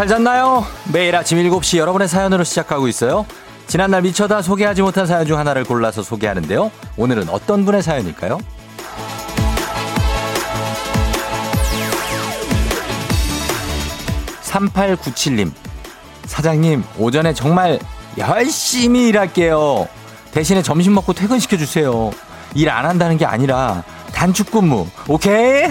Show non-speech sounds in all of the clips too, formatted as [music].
잘 잤나요? 매일 아침 7시 여러분의 사연으로 시작하고 있어요. 지난날 미쳐다 소개하지 못한 사연 중 하나를 골라서 소개하는데요. 오늘은 어떤 분의 사연일까요? 3897님. 사장님, 오전에 정말 열심히 일할게요. 대신에 점심 먹고 퇴근시켜주세요. 일 안 한다는 게 아니라 단축 근무. 오케이?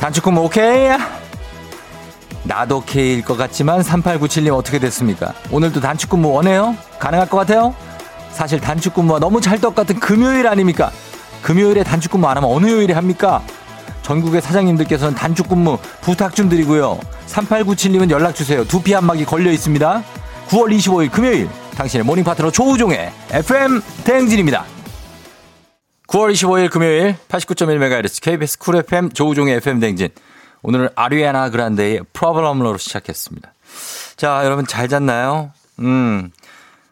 단축 근무 오케이? 나도 오케이일 것 같지만 3897님 어떻게 됐습니까? 오늘도 단축 근무 원해요? 가능할 것 같아요? 사실 단축 근무와 너무 찰떡 같은 금요일 아닙니까? 금요일에 단축 근무 안 하면 어느 요일에 합니까? 전국의 사장님들께서는 단축 근무 부탁 좀 드리고요. 3897님은 연락 주세요. 두피 한막이 걸려 있습니다. 9월 25일 금요일 당신의 morning 파트너 조우종의 FM 대행진입니다. 9월 25일 금요일 89.1MHz KBS 쿨 FM 조우종의 FM 대행진. 오늘은 아리아나 그란데의 Problem으로 시작했습니다. 자, 여러분 잘 잤나요? 음.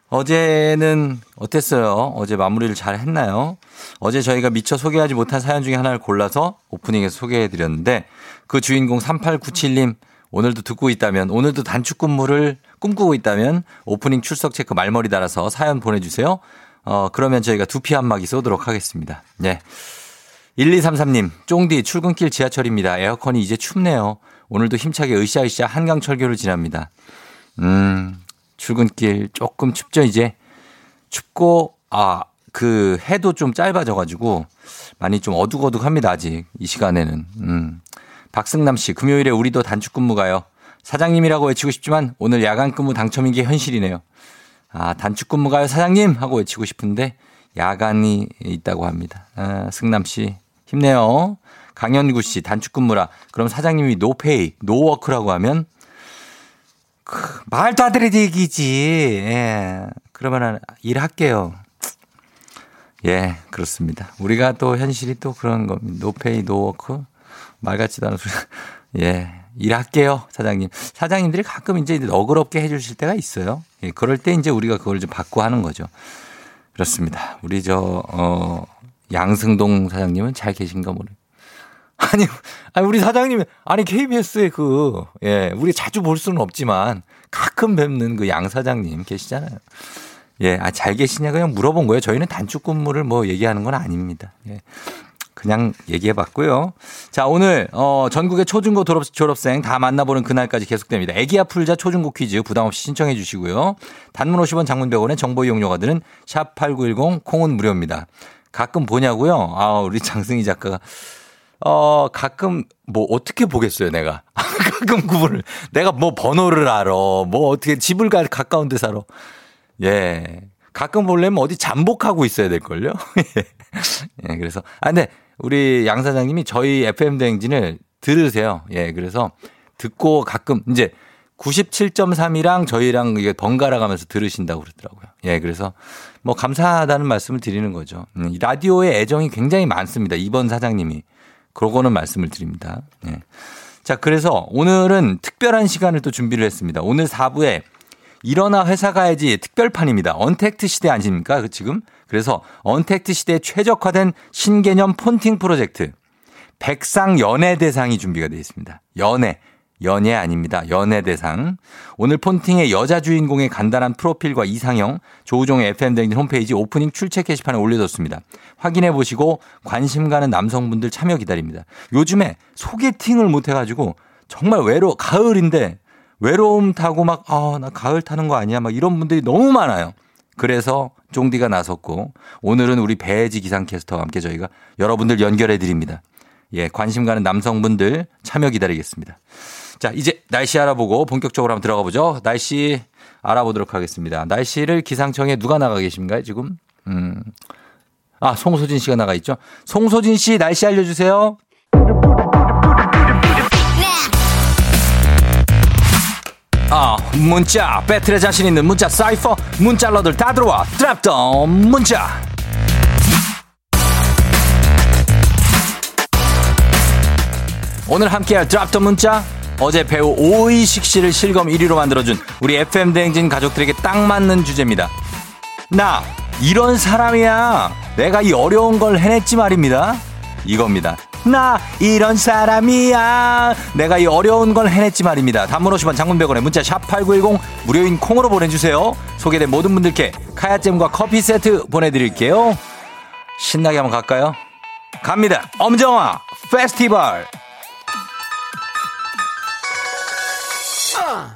어제는 어땠어요? 어제 마무리를 잘 했나요? 어제 저희가 미처 소개하지 못한 사연 중에 하나를 골라서 오프닝에서 소개해 드렸는데 그 주인공 3897님 오늘도 듣고 있다면 오늘도 단축 근무를 꿈꾸고 있다면 오프닝 출석 체크 말머리 달아서 사연 보내주세요. 어, 그러면 저희가 두피 한마기 쏘도록 하겠습니다. 네. 1233님, 쫑디 출근길 지하철입니다. 에어컨이 이제 춥네요. 오늘도 힘차게 으쌰으쌰 한강 철교를 지납니다. 음, 출근길 조금 춥죠, 이제? 춥고, 아, 그 해도 좀 짧아져가지고 많이 좀 어둑어둑합니다, 아직. 이 시간에는. 음. 박승남 씨, 금요일에 우리도 단축 근무 가요. 사장님이라고 외치고 싶지만 오늘 야간 근무 당첨인 게 현실이네요. 아, 단축 근무 가요, 사장님! 하고 외치고 싶은데 야간이 있다고 합니다. 아, 승남 씨, 힘내요. 강현구 씨, 단축 근무라. 그럼 사장님이 no pay, no work라고 하면 그, 말도 안 되는 얘기지. 예. 그러면은 일할게요. 예, 그렇습니다. 우리가 또 현실이 또 그런 겁니다. no pay, no work. 말 같지도 않은 소리. [laughs] 예. 일할게요, 사장님. 사장님들이 가끔 이제 너그럽게 해주실 때가 있어요. 예, 그럴 때 이제 우리가 그걸 좀 받고 하는 거죠. 그렇습니다. 우리 저, 어, 양승동 사장님은 잘 계신가 모르. [laughs] 아니, 아니, 우리 사장님, 아니, KBS에 그, 예, 우리 자주 볼 수는 없지만 가끔 뵙는 그 양 사장님 계시잖아요. 예, 아, 잘 계시냐 그냥 물어본 거예요. 저희는 단축 근무를 뭐 얘기하는 건 아닙니다. 예. 그냥 얘기해 봤고요. 자, 오늘, 어, 전국의 초중고 졸업, 졸업 생 다 만나보는 그날까지 계속됩니다. 애기야 풀자 초중고 퀴즈 부담 없이 신청해 주시고요. 단문 50원 장문 100원의 정보 이용료가 드는 샵 8910 콩은 무료입니다. 가끔 보냐고요? 아, 우리 장승희 작가가 어, 가끔 뭐 어떻게 보겠어요, 내가. [laughs] 가끔 구분을 내가 뭐 번호를 알아. 뭐 어떻게 집을 가 가까운 데 살아. 예. 가끔 보려면 어디 잠복하고 있어야 될걸요? [laughs] 예, 그래서. 아, 근데 우리 양 사장님이 저희 FM 대행진을 들으세요. 예, 그래서 듣고 가끔 이제 97.3이랑 저희랑 이게 번갈아 가면서 들으신다고 그러더라고요. 예, 그래서 뭐 감사하다는 말씀을 드리는 거죠. 음, 라디오에 애정이 굉장히 많습니다. 이번 사장님이. 그거는 말씀을 드립니다. 예. 자, 그래서 오늘은 특별한 시간을 또 준비를 했습니다. 오늘 4부에 일어나 회사 가야지 특별판입니다. 언택트 시대 아닙니까? 그 지금? 그래서 언택트 시대에 최적화된 신개념 폰팅 프로젝트 백상 연예 대상이 준비가 되어 있습니다. 연예. 연예 아닙니다. 연예 대상. 오늘 폰팅의 여자 주인공의 간단한 프로필과 이상형 조우종의 FM댕진 홈페이지 오프닝 출첵 게시판에 올려뒀습니다. 확인해 보시고 관심 가는 남성분들 참여 기다립니다. 요즘에 소개팅을 못 해가지고 정말 외로 가을인데 외로움 타고 막, 아, 나 가을 타는 거 아니야? 막 이런 분들이 너무 많아요. 그래서 쫑디가 나섰고 오늘은 우리 배지 기상캐스터와 함께 저희가 여러분들 연결해 드립니다. 예, 관심 가는 남성분들 참여 기다리겠습니다. 자, 이제 날씨 알아보고 본격적으로 한번 들어가 보죠. 날씨 알아보도록 하겠습니다. 날씨를 기상청에 누가 나가 계십니까, 지금? 음. 아, 송소진 씨가 나가 있죠? 송소진 씨 날씨 알려주세요. 아, 문자, 배틀에 자신 있는 문자 사이퍼, 문자러들 다 들어와, 드랍더 문자. 오늘 함께할 드랍더 문자, 어제 배우 오이식 씨를 실검 1위로 만들어준 우리 FM 대행진 가족들에게 딱 맞는 주제입니다. 나 이런 사람이야. 내가 이 어려운 걸 해냈지 말입니다. 이겁니다. 나 이런 사람이야. 내가 이 어려운 걸 해냈지 말입니다. 단문 50원 장문 100원에 문자 샵 8910 무료인 콩으로 보내주세요. 소개된 모든 분들께 카야잼과 커피 세트 보내드릴게요. 신나게 한번 갈까요? 갑니다. 엄정화 페스티벌. 야,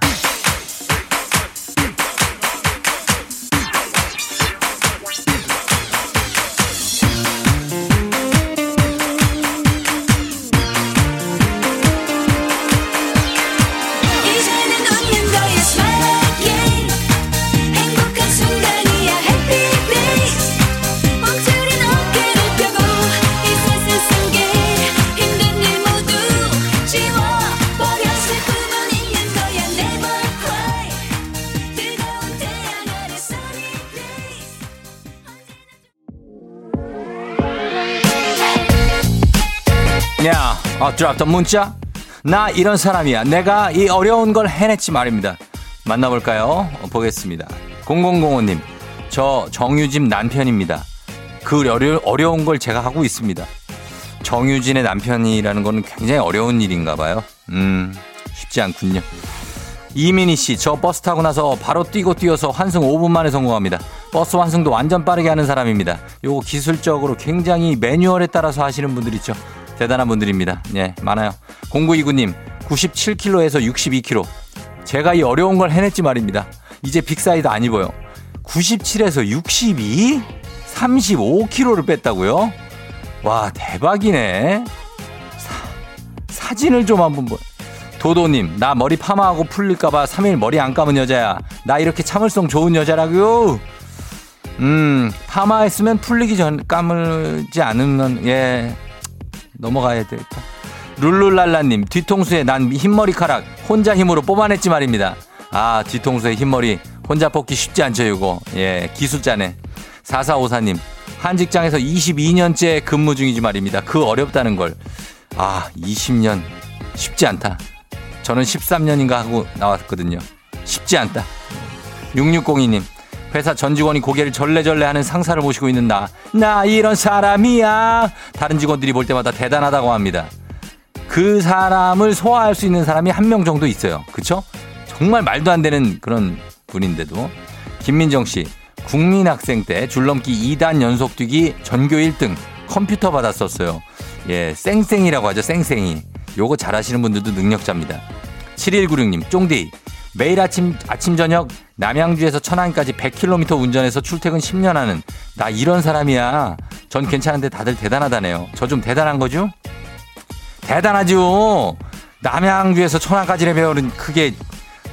어, 드랍던 문자. 나 이런 사람이야. 내가 이 어려운 걸 해냈지 말입니다. 만나볼까요? 어, 보겠습니다. 0005님, 저 정유진 남편입니다. 그 어려, 어려운 걸 제가 하고 있습니다. 정유진의 남편이라는 거는 굉장히 어려운 일인가 봐요. 음, 쉽지 않군요. 이민희 씨, 저 버스 타고 나서 바로 뛰고 뛰어서 환승 5분 만에 성공합니다. 버스 환승도 완전 빠르게 하는 사람입니다. 요거 기술적으로 굉장히 매뉴얼에 따라서 하시는 분들 있죠. 대단한 분들입니다. 예, 많아요. 0929님, 97kg에서 62kg. 제가 이 어려운 걸 해냈지 말입니다. 이제 big 사이즈 안 입어요. 97에서 62? 35kg를 뺐다고요? 와, 대박이네. 사진을 좀 한번 보. 도도님, 나 머리 파마하고 풀릴까봐 3일 머리 안 감은 여자야. 나 이렇게 참을성 좋은 여자라고요? 음, 파마했으면 풀리기 전, 감을지 않으면, 예, 넘어가야 되겠다. 룰룰랄라님, 뒤통수에 난 흰머리카락 혼자 힘으로 뽑아냈지 말입니다. 아, 뒤통수에 흰머리 혼자 뽑기 쉽지 않죠, 이거. 예, 기술자네. 4454님, 한 직장에서 22년째 근무 중이지 말입니다. 그 어렵다는 걸. 아, 20년. 쉽지 않다. 저는 13년인가 하고 나왔거든요. 쉽지 않다. 6602님, 회사 전 직원이 고개를 절레절레 하는 상사를 모시고 있는 나. 나 이런 사람이야. 다른 직원들이 볼 때마다 대단하다고 합니다. 그 사람을 소화할 수 있는 사람이 한 명 정도 있어요. 그쵸? 정말 말도 안 되는 그런 분인데도. 김민정 씨, 국민학생 때 줄넘기 2단 연속 뛰기 전교 1등 컴퓨터 받았었어요. 예, 쌩쌩이라고 하죠, 쌩쌩이. 요거 잘하시는 분들도 능력자입니다. 7196님, 쫑디. 매일 아침, 아침, 저녁 남양주에서 천안까지 100km 운전해서 출퇴근 10년 하는 나 이런 사람이야. 전 괜찮은데 다들 대단하다네요. 저 좀 대단한 거죠? 대단하죠. 남양주에서 천안까지래면은 그게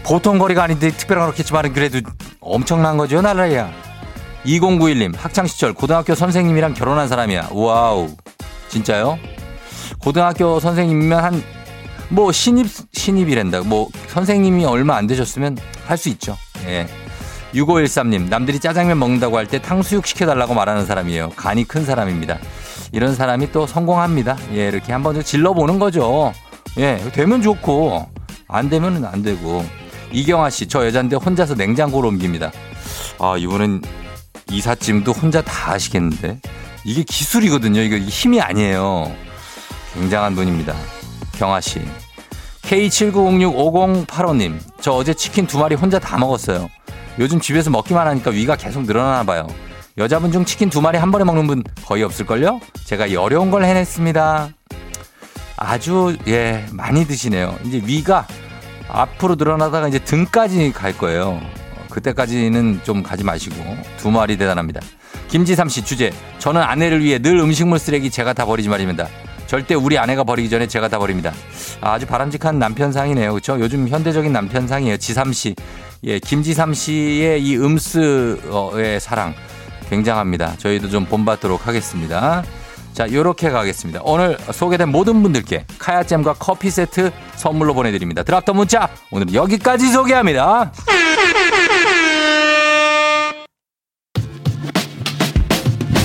보통 거리가 아닌데 특별한 그렇겠지만 그래도 엄청난 거죠, 나라야. 2091님, 학창시절 고등학교 선생님이랑 결혼한 사람이야. 와우. 진짜요? 고등학교 선생님이면 한, 뭐, 신입, 신입이란다. 뭐, 선생님이 얼마 안 되셨으면 할 수 있죠. 예. 6513님, 남들이 짜장면 먹는다고 할 때 탕수육 시켜달라고 말하는 사람이에요. 간이 큰 사람입니다. 이런 사람이 또 성공합니다. 예, 이렇게 한번 좀 질러보는 거죠. 예, 되면 좋고, 안 되면 안 되고. 이경아 씨, 저 여잔데 혼자서 냉장고를 옮깁니다. 아, 이분은 이삿짐도 혼자 다 하시겠는데? 이게 기술이거든요. 이거 힘이 아니에요. 굉장한 분입니다. 경아 씨. K79065085님, 저 어제 치킨 두 마리 혼자 다 먹었어요. 요즘 집에서 먹기만 하니까 위가 계속 늘어나나 봐요. 여자분 중 치킨 두 마리 한 번에 먹는 분 거의 없을걸요? 제가 이 어려운 걸 해냈습니다. 아주, 예, 많이 드시네요. 이제 위가 앞으로 늘어나다가 이제 등까지 갈 거예요. 그때까지는 좀 가지 마시고 두 마리 대단합니다. 김지삼 씨 주제. 저는 아내를 위해 늘 음식물 쓰레기 제가 다 버리지 말입니다. 절대 우리 아내가 버리기 전에 제가 다 버립니다. 아 주 바람직한 남편상이네요. 그렇죠? 요즘 현대적인 남편상이에요. 지삼 씨. 예, 김지삼 씨의 이 음스의 사랑 굉장합니다. 저희도 좀 본받도록 하겠습니다. 자, 요렇게 가겠습니다. 오늘 소개된 모든 분들께 카야잼과 커피 세트 선물로 보내드립니다. 드랍더 문자 오늘 여기까지 소개합니다.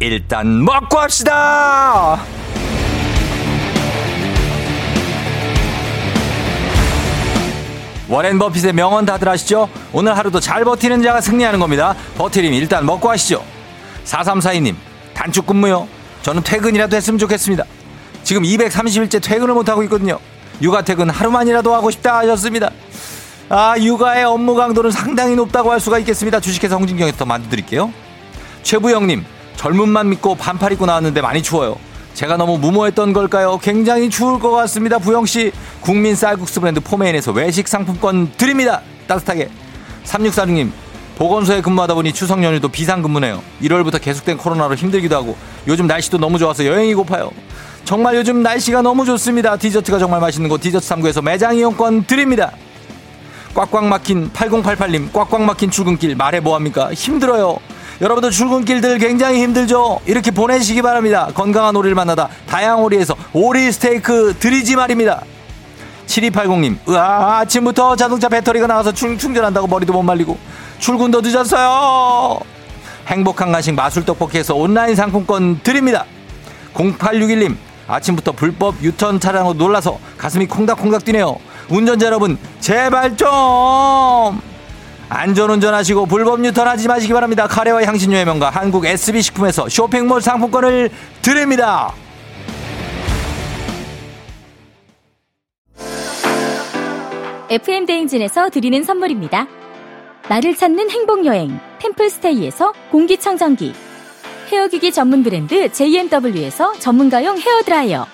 일단 먹고 합시다. 워렌 버핏의 명언 다들 아시죠? 오늘 하루도 잘 버티는 자가 승리하는 겁니다. 버티림 일단 먹고 하시죠. 4342님, 단축 근무요. 저는 퇴근이라도 했으면 좋겠습니다. 지금 230일째 퇴근을 못하고 있거든요. 육아 퇴근 하루만이라도 하고 싶다 하셨습니다. 아, 육아의 업무 강도는 상당히 높다고 할 수가 있겠습니다. 주식회사 홍진경에서 더 만들어드릴게요. 최부영님, 젊은만 믿고 반팔 입고 나왔는데 많이 추워요. 제가 너무 무모했던 걸까요? 굉장히 추울 것 같습니다. 부영씨, 국민 쌀국수 브랜드 포메인에서 외식 상품권 드립니다. 따뜻하게. 3646님, 보건소에 근무하다 보니 추석 연휴도 비상근무네요. 1월부터 계속된 코로나로 힘들기도 하고 요즘 날씨도 너무 좋아서 여행이 고파요. 정말 요즘 날씨가 너무 좋습니다. 디저트가 정말 맛있는 곳 디저트 3구에서 매장 이용권 드립니다. 꽉꽉 막힌 8088님 꽉꽉 막힌 출근길 말해 뭐합니까 힘들어요 여러분들 출근길들 굉장히 힘들죠? 이렇게 보내시기 바랍니다. 건강한 오리를 만나다 다양한 오리에서 오리 스테이크 드리지 말입니다. 7280님 으아 아침부터 자동차 배터리가 나와서 충, 충전한다고 머리도 못 말리고 출근도 늦었어요. 행복한 간식 마술 떡볶이에서 온라인 상품권 드립니다. 0861님 아침부터 불법 유턴 차량으로 놀라서 가슴이 콩닥콩닥 뛰네요. 운전자 여러분 제발 좀 안전운전하시고 불법 유턴하지 마시기 바랍니다. 카레와 향신료의 명가 한국 SB식품에서 쇼핑몰 상품권을 드립니다. FM 대행진에서 드리는 선물입니다. 나를 찾는 행복 여행 템플스테이에서 공기청정기 헤어기기 전문 브랜드 JMW에서 전문가용 헤어드라이어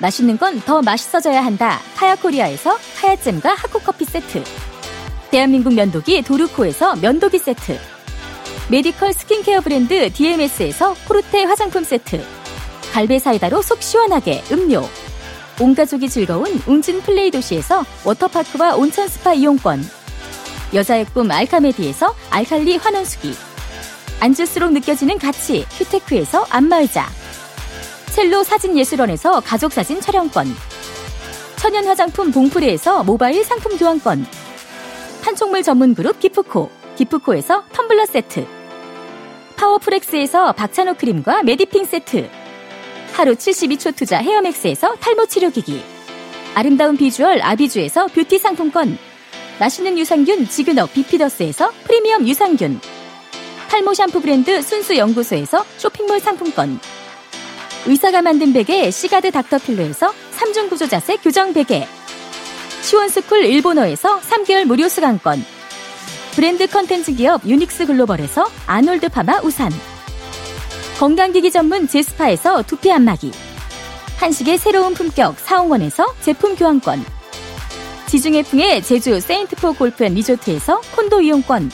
맛있는 건 더 맛있어져야 한다. 카야코리아에서 카야잼과 하코커피 세트. 대한민국 면도기 도르코에서 면도기 세트. 메디컬 스킨케어 브랜드 DMS에서 코르테 화장품 세트. 갈배 사이다로 속 시원하게 음료. 온 가족이 즐거운 웅진 플레이 도시에서 워터파크와 온천 스파 이용권. 여자의 꿈 알카메디에서 알칼리 환원수기. 앉을수록 느껴지는 가치 휴테크에서 안마의자. 첼로 사진예술원에서 가족사진 촬영권 천연 화장품 봉프레에서 모바일 상품 교환권 판촉물 전문 그룹 기프코. 기프코에서 텀블러 세트. 파워풀엑스에서 박찬호 크림과 메디핑 세트. 하루 72초 투자 헤어맥스에서 탈모 치료기기. 아름다운 비주얼 아비주에서 뷰티 상품권. 맛있는 유산균 지근억 비피더스에서 프리미엄 유산균. 탈모 샴푸 브랜드 순수 연구소에서 쇼핑몰 상품권. 의사가 만든 베개 시가드 닥터필로에서 3중 구조 자세 교정 베개 시원스쿨 일본어에서 3개월 무료 수강권. 브랜드 컨텐츠 기업 유닉스 글로벌에서 아놀드 파마 우산. 건강기기 전문 제스파에서 두피 안마기. 한식의 새로운 품격 사옹원에서 제품 교환권. 지중해풍의 제주 세인트포 골프 앤 리조트에서 콘도 이용권.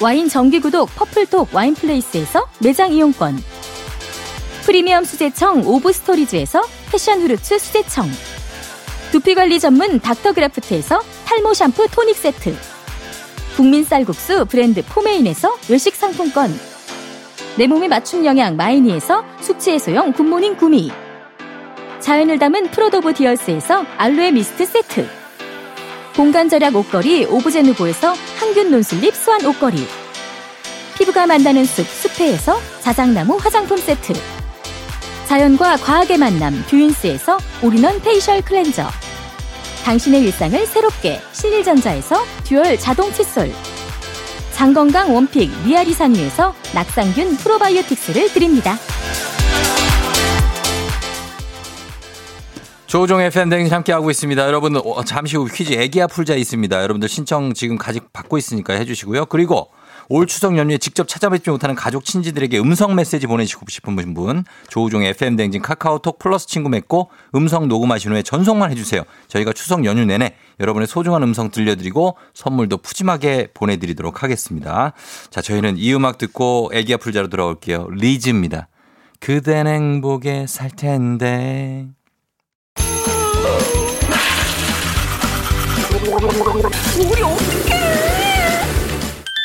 와인 정기구독 퍼플톡 와인플레이스에서 매장 이용권. 프리미엄 수제청 오브스토리즈에서 패션 후르츠 수제청 두피 관리 전문 닥터그라프트에서 탈모 샴푸 토닉 세트. 국민 쌀국수 브랜드 포메인에서 외식 상품권. 내 몸에 맞춤 영양 마이니에서 숙취 해소용 굿모닝 구미. 자연을 담은 Fruit of the Earth에서 알로에 미스트 세트. 공간 절약 옷걸이 오브제누보에서 항균 non-slip 수완 옷걸이. 피부가 만나는 숲 숲회에서 자작나무 화장품 세트 자연과 과학의 만남 뷰인스에서 all-in-one facial cleanser 당신의 일상을 새롭게 신일전자에서 듀얼 자동 칫솔 장건강 one pick 미야리산유에서 낙산균 프로바이오틱스를 드립니다. 조우종의 FM 댕진 함께하고 있습니다. 여러분, 어, 잠시 후 퀴즈 애기야 풀자 있습니다. 여러분들 신청 지금 가직 받고 있으니까 해주시고요. 그리고 올 추석 연휴에 직접 찾아뵙지 못하는 가족 친지들에게 음성 메시지 보내시고 싶은 분 조우종의 FM 댕진 카카오톡 플러스 친구 맺고 음성 녹음하신 후에 전송만 해주세요. 저희가 추석 연휴 내내 여러분의 소중한 음성 들려드리고 선물도 푸짐하게 보내드리도록 하겠습니다. 자 저희는 이 음악 듣고 애기 아플자로 돌아올게요. 리즈입니다. 그댄 행복에 살 텐데. 우리 어떡해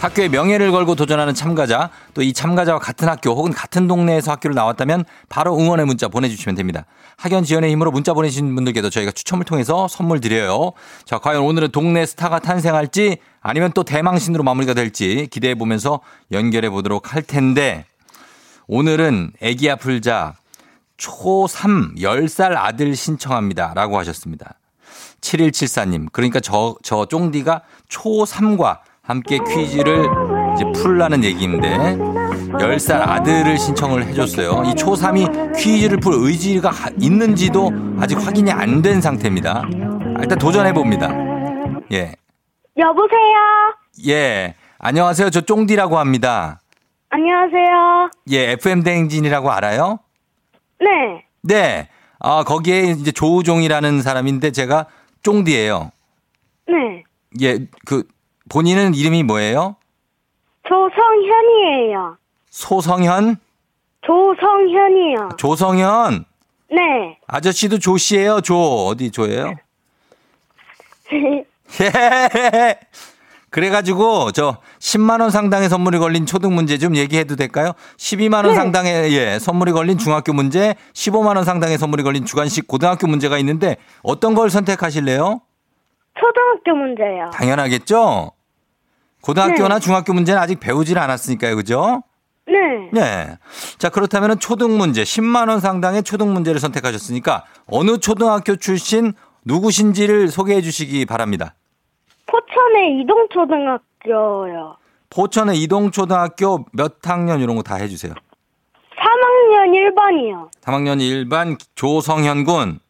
학교의 명예를 걸고 도전하는 참가자, 또 이 참가자와 같은 학교 혹은 같은 동네에서 학교를 나왔다면 바로 응원의 문자 보내주시면 됩니다. 학연 지연의 힘으로 문자 보내신 분들께도 저희가 추첨을 통해서 선물 드려요. 자, 과연 오늘은 동네 스타가 탄생할지 아니면 또 대망신으로 마무리가 될지 기대해 보면서 연결해 보도록 할 텐데 오늘은 애기야 풀자 초3 10살 아들 신청합니다. 라고 하셨습니다. 7174님. 그러니까 저, 저 쫑디가 초3과 함께 퀴즈를 이제 풀라는 얘기인데 10살 아들을 신청을 해줬어요. 이 초3이 퀴즈를 풀 의지가 있는지도 아직 확인이 안 된 상태입니다. 일단 도전해봅니다. 예. 여보세요? 예. 안녕하세요. 저 쫑디라고 합니다. 안녕하세요. 예, FM대행진이라고 알아요? 네. 네. 아, 거기에 이제 조우종이라는 사람인데 제가 쫑디예요. 네. 예, 그 본인은 이름이 뭐예요? 조성현이에요. 소성현? 조성현이요. 조성현? 네. 아저씨도 조씨예요. 조 어디 조예요? [laughs] 예. 그래가지고 저 10만 원 상당의 선물이 걸린 초등 문제 좀 얘기해도 될까요? 12만 원 네. 상당의 예 선물이 걸린 중학교 문제, 15만 원 상당의 선물이 걸린 주간식 고등학교 문제가 있는데 어떤 걸 선택하실래요? 초등학교 문제요. 당연하겠죠. 고등학교나 네. 중학교 문제는 아직 배우질 않았으니까요, 그죠? 네. 네. 자 그렇다면 초등 문제 10만 원 상당의 초등 문제를 선택하셨으니까 어느 초등학교 출신 누구신지를 소개해 주시기 바랍니다. 포천의 이동초등학교요. 포천의 이동초등학교 몇 학년 이런 거 다 해주세요. 3학년 1반이요. 3학년 1반 조성현 군.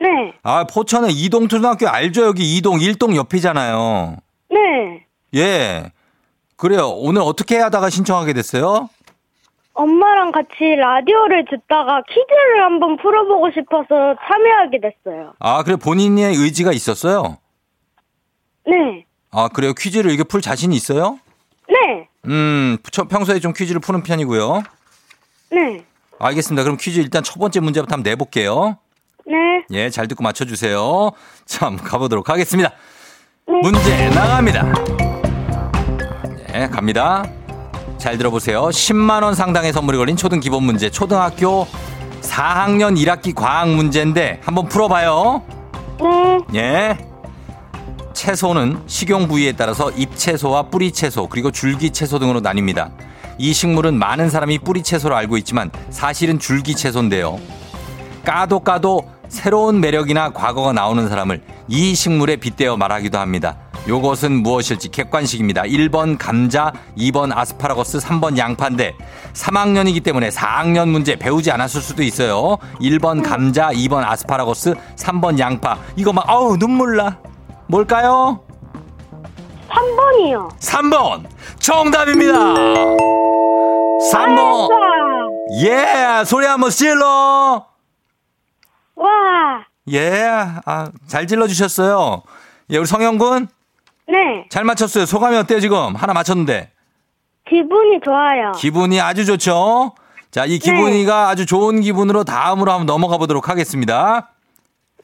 네. 아 포천의 이동초등학교 알죠? 여기 이동 일동 옆이잖아요. 네. 예. 그래요. 오늘 어떻게 하다가 신청하게 됐어요? 엄마랑 같이 라디오를 듣다가 퀴즈를 한번 풀어보고 싶어서 참여하게 됐어요. 아 그래 본인의 의지가 있었어요? 네. 아 그래요. 퀴즈를 이게 풀 자신이 있어요? 네. 음 저- 평소에 좀 퀴즈를 푸는 편이고요. 네. 알겠습니다. 그럼 퀴즈 일단 첫 번째 문제부터 한번 내볼게요. 네. 예, 잘 듣고 맞춰주세요. 참, 가보도록 하겠습니다. 네. 문제 나갑니다. 네, 갑니다. 잘 들어보세요. 10만원 상당의 선물이 걸린 초등 기본 문제, 초등학교 4학년 1학기 과학 문제인데, 한번 풀어봐요. 네. 예. 채소는 식용 부위에 따라서 잎채소와 뿌리채소, 그리고 줄기채소 등으로 나뉩니다. 이 식물은 많은 사람이 뿌리채소로 알고 있지만 사실은 줄기채소인데요. 까도 까도 새로운 매력이나 과거가 나오는 사람을 이 식물에 빗대어 말하기도 합니다. 요것은 무엇일지 객관식입니다. 1번 감자, 2번 아스파라거스, 3번 양파인데 3학년이기 때문에 4학년 문제 배우지 않았을 수도 있어요. 1번 감자, 2번 아스파라거스, 3번 양파. 이거 막 아우 눈물 나. 뭘까요? 3번이요. 3번 정답입니다. 3번. 예, 소리 한번 질러. 와. 예, 아, 잘 질러 주셨어요. 예, 우리 성현군, 네. 잘 맞췄어요. 소감이 어때요, 지금? 하나 맞췄는데. 기분이 좋아요. 기분이 아주 좋죠? 자, 이 기분이가 아주 좋은 기분으로 다음으로 한번 넘어가 보도록 하겠습니다.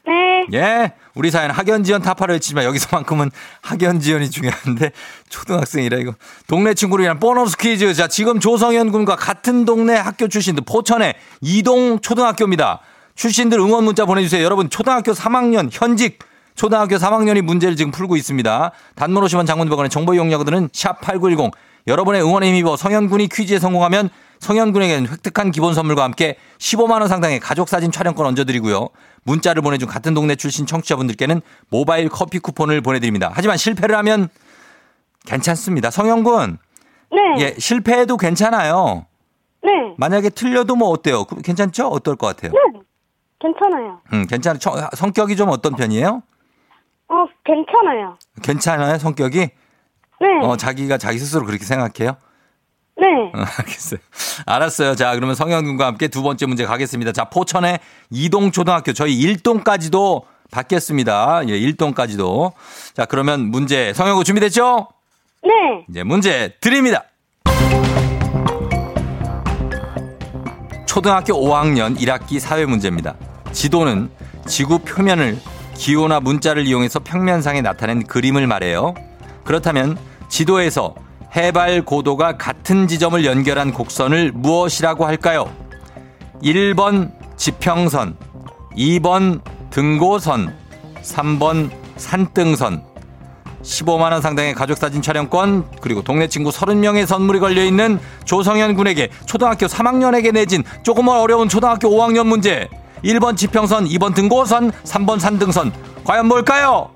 네. 예, 우리 사연 학연지원 타파를 했지만 여기서만큼은 [laughs] 학연지원이 중요한데 초등학생이라 이거 동네 친구를 위한 보너스 퀴즈. 자, 지금 조성현 군과 같은 동네 학교 출신들 포천의 이동 초등학교입니다. 출신들 응원 문자 보내주세요. 여러분 초등학교 3학년 현직 초등학교 3학년이 문제를 지금 풀고 있습니다. 단문 50원 장문 100원의 정보 이용료들은 샵8910 여러분의 응원에 힘입어 성현군이 퀴즈에 성공하면 성현군에게는 획득한 기본 선물과 함께 15만 원 상당의 가족 사진 촬영권 얹어드리고요. 문자를 보내준 같은 동네 출신 청취자분들께는 모바일 커피 쿠폰을 보내드립니다. 하지만 실패를 하면 괜찮습니다. 성현군, 네. 예, 실패해도 괜찮아요. 네. 만약에 틀려도 뭐 어때요? 그- 괜찮죠? 어떨 것 같아요? 네. 괜찮아요. 음, 괜찮아. 청- 성격이 좀 어떤 편이에요? 어, 괜찮아요. 괜찮아요, 성격이? 네. 어, 자기가 자기 스스로 그렇게 생각해요? 네. 어, [laughs] 알겠어요. 알았어요. 자, 그러면 성현군과 함께 두 번째 문제 가겠습니다. 자, 포천의 이동초등학교 저희 1동까지도 받겠습니다. 예, 1동까지도. 자, 그러면 문제 성현군 준비됐죠? 네. 이제 문제 드립니다. 초등학교 5학년 1학기 사회 문제입니다. 지도는 지구 표면을 기호나 문자를 이용해서 평면상에 나타낸 그림을 말해요. 그렇다면 지도에서 해발 고도가 같은 지점을 연결한 곡선을 무엇이라고 할까요? 1번 지평선, 2번 등고선, 3번 산등선. 15만원 상당의 가족사진 촬영권, 그리고 동네 친구 30명의 선물이 걸려있는 조성현 군에게 초등학교 3학년에게 내진 조금은 어려운 초등학교 5학년 문제. 1번 지평선, 2번 등고선, 3번 산등선. 과연 뭘까요?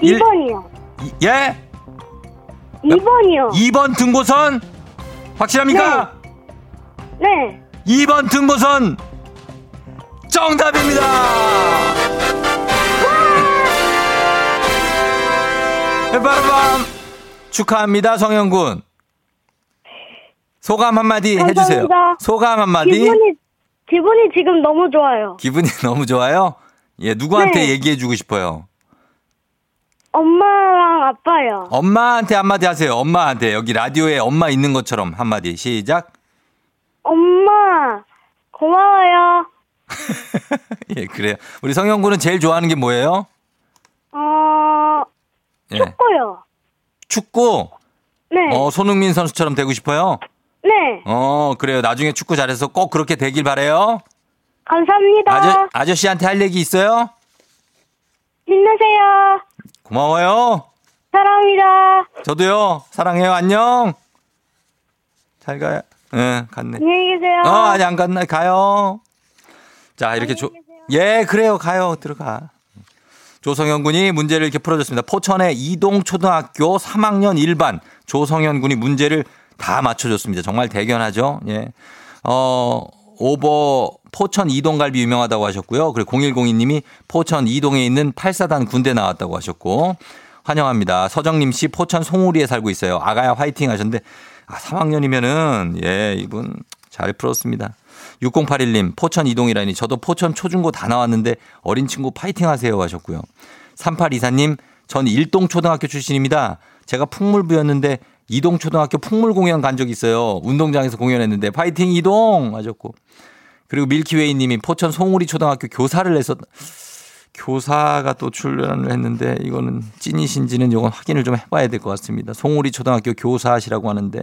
일- 2번이요. 이- 예? 2번이요. 2번 등고선? 확실합니까? 네. 2번 등고선 정답입니다. 빠밤 축하합니다 성현군. 소감 한마디 해주세요. 감사합니다. 소감 한마디. 기분이, 기분이 지금 너무 좋아요. 기분이 [laughs] 너무 좋아요. 예 누구한테 네. 얘기해주고 싶어요. 엄마랑 아빠요. 엄마한테 한마디 하세요. 엄마한테 여기 라디오에 엄마 있는 것처럼 한마디 시작. 엄마, 고마워요. [laughs] 예 그래요. 우리 성현군은 제일 좋아하는 게 뭐예요? 어, 예. 축구요. 축구. 네. 어, 손흥민 선수처럼 되고 싶어요? 네. 어, 그래요. 나중에 축구 잘해서 꼭 그렇게 되길 바래요. 감사합니다. 아저, 아저씨한테 할 얘기 있어요? 힘내세요. 고마워요. 사랑합니다. 저도요. 사랑해요. 안녕. 잘 가요. 예, 갔네. 안녕히 계세요. 어, 아니, 안 갔나? 가요. 자, 이렇게 조, 예, 그래요. 가요. 들어가. 조성현 군이 문제를 이렇게 풀어줬습니다. 포천의 이동 초등학교 3학년 1반 조성현 군이 문제를 다 맞춰줬습니다. 정말 대견하죠. 예. 어, 오버 포천 이동갈비 유명하다고 하셨고요. 그리고 0102님이 포천 이동에 있는 8사단 군대 나왔다고 하셨고 환영합니다. 서정림 씨 포천 송우리에 살고 있어요. 아가야 화이팅 하셨는데 아, 3학년이면은 예, 이분 잘 풀었습니다. 6081님 포천 이동이라니 저도 포천 초중고 다 나왔는데 어린 친구 파이팅 하세요 하셨고요. 3824님 전 일동 초등학교 출신입니다. 제가 풍물부였는데 이동 초등학교 풍물 공연 간 적 있어요. 운동장에서 공연했는데 파이팅 이동 하셨고. 그리고 밀키웨이 님이 포천 송우리 초등학교 교사를 해서 교사가 또 출연을 했는데 이거는 찐이신지는 이건 확인을 좀 해봐야 될 것 같습니다. 송우리 초등학교 교사시라고 하는데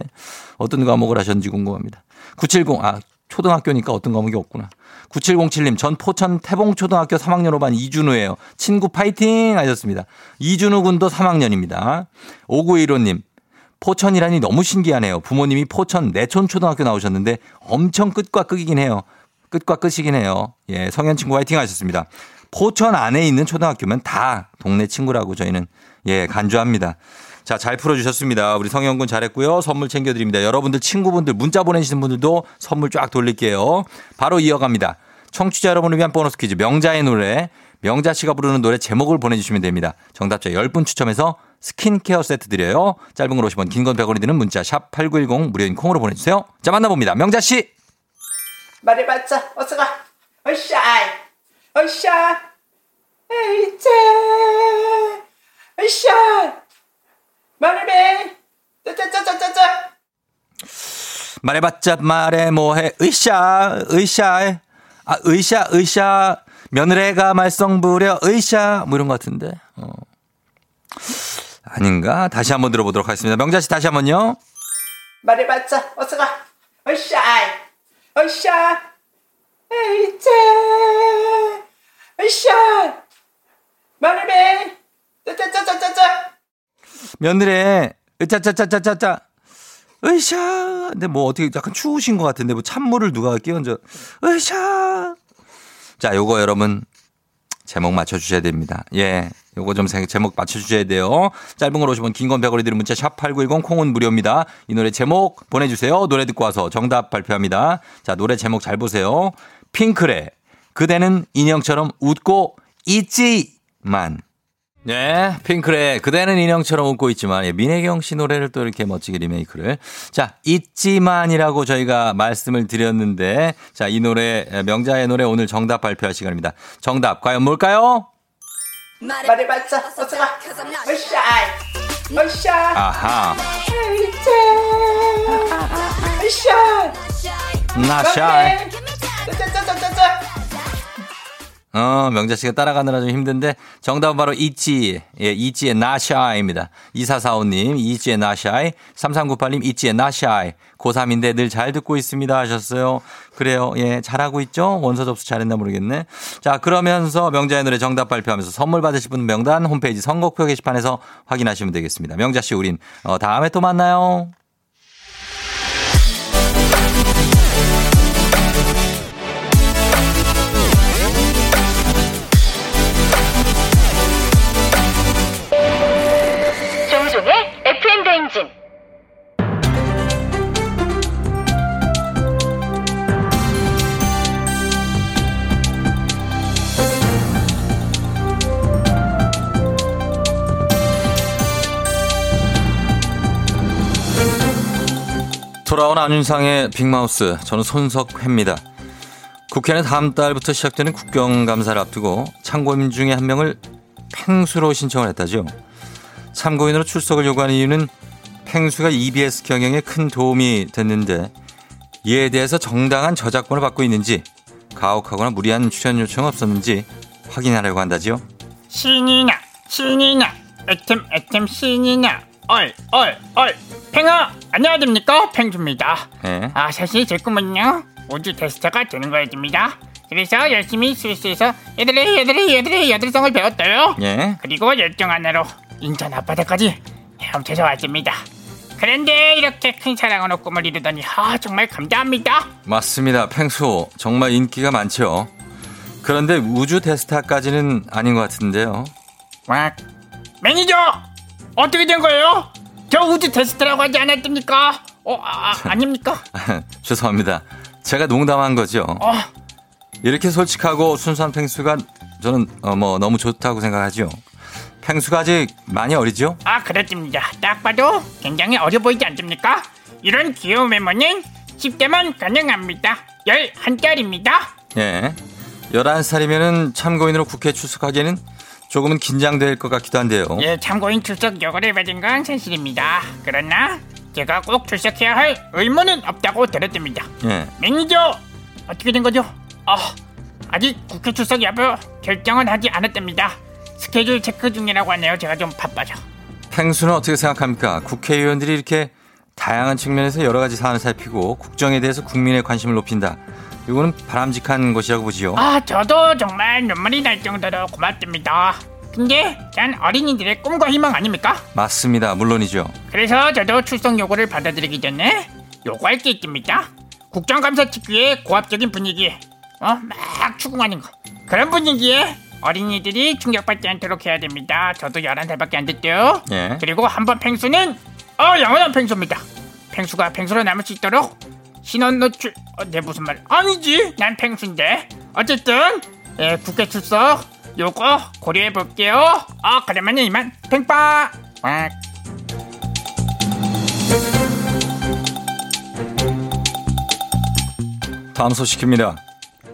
어떤 과목을 하셨는지 궁금합니다. 970, 아, 초등학교니까 어떤 과목이 없구나. 9707님, 전 포천 태봉초등학교 3학년 5반 이준우예요. 친구 파이팅 하셨습니다. 이준우 군도 3학년입니다. 5915님, 포천이라니 너무 신기하네요. 부모님이 포천 내촌초등학교 나오셨는데 엄청 끝과 끝이긴 해요. 끝과 끝이긴 해요. 예, 성현 친구 화이팅 하셨습니다. 포천 안에 있는 초등학교면 다 동네 친구라고 저희는 예, 간주합니다. 자, 잘 풀어주셨습니다. 우리 성현 군 잘했고요. 선물 챙겨드립니다. 여러분들 친구분들 문자 보내시는 분들도 선물 쫙 돌릴게요. 바로 이어갑니다. 청취자 여러분을 위한 보너스 퀴즈 명자의 노래 명자 씨가 부르는 노래 제목을 보내주시면 됩니다. 정답자 10분 추첨해서 스킨케어 세트 드려요. 짧은 걸 50원, 긴 건 100원이 드는 문자 샵 8910 무료인 콩으로 보내주세요. 자, 만나봅니다. 명자 씨. 말해봤자. 어서 가. 어샤. 어샤. 에이제 어샤. 말해배 짜짜짜짜짜짜. 말해봤자 말해 뭐해. 으쌰 으쌰. 아 으쌰 으쌰. 며느리가 말썽 부려. 으쌰. 뭐 이런 것 같은데. 어. 아닌가 다시 한번 들어보도록 하겠습니다 명자 씨 다시 한번요 말해봤자 어서 가 어샤 어샤 에이제 어샤 말해배 짜짜짜짜짜짜 며느리 으짜짜짜짜짜짜. 으쌰. 근데 뭐 어떻게 약간 추우신 것 같은데 뭐 찬물을 누가 끼얹어. 으쌰. 자, 요거 여러분 제목 맞춰주셔야 됩니다. 예. 요거 좀 세- 제목 맞춰주셔야 돼요. 짧은 걸 오시면 긴건 100원이 드는 문자 샵 8910 콩은 무료입니다. 이 노래 제목 보내주세요. 노래 듣고 와서 정답 발표합니다. 자, 노래 제목 잘 보세요. 핑클의 그대는 인형처럼 웃고 있지만. 네, 핑클의 그대는 인형처럼 웃고 있지만 예, 민혜경 씨 노래를 또 이렇게 멋지게 리메이크를 자 있지만이라고 저희가 말씀을 드렸는데 자 이 노래 예, 명자의 노래 오늘 정답 발표할 시간입니다. 정답 과연 뭘까요? 말해봤자 어서가 어샤이. 어샤. 아하. 어샤. [laughs] 나샤. 짜짜짜짜짜 어, 명자 씨가 따라가느라 좀 힘든데 정답은 바로 있지. 예, 있지의 나샤입니다. 2445님, 있지의 나샤이. 3398님, 있지의 나샤이. 고3인데 늘 잘 듣고 있습니다 하셨어요. 그래요. 예, 잘하고 있죠? 원서 접수 잘했나 모르겠네. 자, 그러면서 명자의 노래 정답 발표하면서 선물 받으실 분 명단 홈페이지 선곡표 게시판에서 확인하시면 되겠습니다. 명자 씨, 우린 어, 다음에 또 만나요. 돌아온 안윤상의 빅마우스. 저는 손석회입니다. 국회는 다음 달부터 시작되는 국경감사를 앞두고 참고인 중에 한 명을 팽수로 신청을 했다죠. 참고인으로 출석을 요구한 이유는 팽수가 EBS 경영에 큰 도움이 됐는데 이에 대해서 정당한 저작권을 받고 있는지 가혹하거나 무리한 출연 요청 없었는지 확인하려고 한다지요. 신이나 신이나 애템 애템 신이나 얼 얼 얼 팽아 안녕하십니까 팽주입니다 예. 아 사실 제 꿈은요 우주 테스터가 되는 거였습니다 그래서 열심히 스위스에서 얘들이 얘들이 얘들이 여들성을 배웠어요 예. 그리고 열정 하나로 인천 앞바다까지 헤엄쳐서 왔습니다 그런데 이렇게 큰 사랑으로 꿈을 이루다니 아 정말 감사합니다 맞습니다. 팽수 정말 인기가 많죠. 그런데 우주 대스타까지는 아닌 것 같은데요. 와 매니저 어떻게 된 거예요? 저 우주 테스트라고 하지 않았습니까? 어 아, 아, 아닙니까? [laughs] 죄송합니다. 제가 농담한 거죠. 어 이렇게 솔직하고 순수한 팽수가 저는 어, 뭐 너무 좋다고 생각하죠. 팽수가 아직 많이 어리죠? 아 그렇습니다. 딱 봐도 굉장히 어려 보이지 않습니까? 이런 귀여운 외모는 10대만 가능합니다. 11살입니다. 예. 11살이면은 참고인으로 국회 출석하기에는 조금은 긴장될 것 같기도 한데요. 예, 참고인 출석 요구를 받은 건 사실입니다. 그러나 제가 꼭 출석해야 할 의무는 없다고 들었습니다. 예. 매니저 어떻게 된 거죠? 아 아직 국회 출석 여부 결정은 하지 않았답니다. 스케줄 체크 중이라고 하네요. 제가 좀 바빠서. 팽수는 어떻게 생각합니까? 국회의원들이 이렇게 다양한 측면에서 여러 가지 사안을 살피고 국정에 대해서 국민의 관심을 높인다. 이거는 바람직한 것이라고 보지요. 아 저도 정말 눈물이 날 정도로 고맙습니다. 근데 난 어린이들의 꿈과 희망 아닙니까? 맞습니다. 물론이죠. 그래서 저도 출석 요구를 받아들이기 전에 요구할 게 있습니다. 국정감사 특유의 고압적인 분위기, 어, 막 추궁하는 거. 그런 분위기에 어린이들이 충격받지 않도록 해야 됩니다. 저도 11살밖에 안 됐죠. 예. 그리고 한번 팽수는 어 영원한 팽수입니다. 팽수가 팽수로 남을 수 있도록 신원 노출 어, 내 무슨 말 아니지 난 팽수인데 어쨌든 예, 국회 출석 요거 고려해 볼게요. 아 그러면 이만 팽빠. 와. 다음 소식입니다.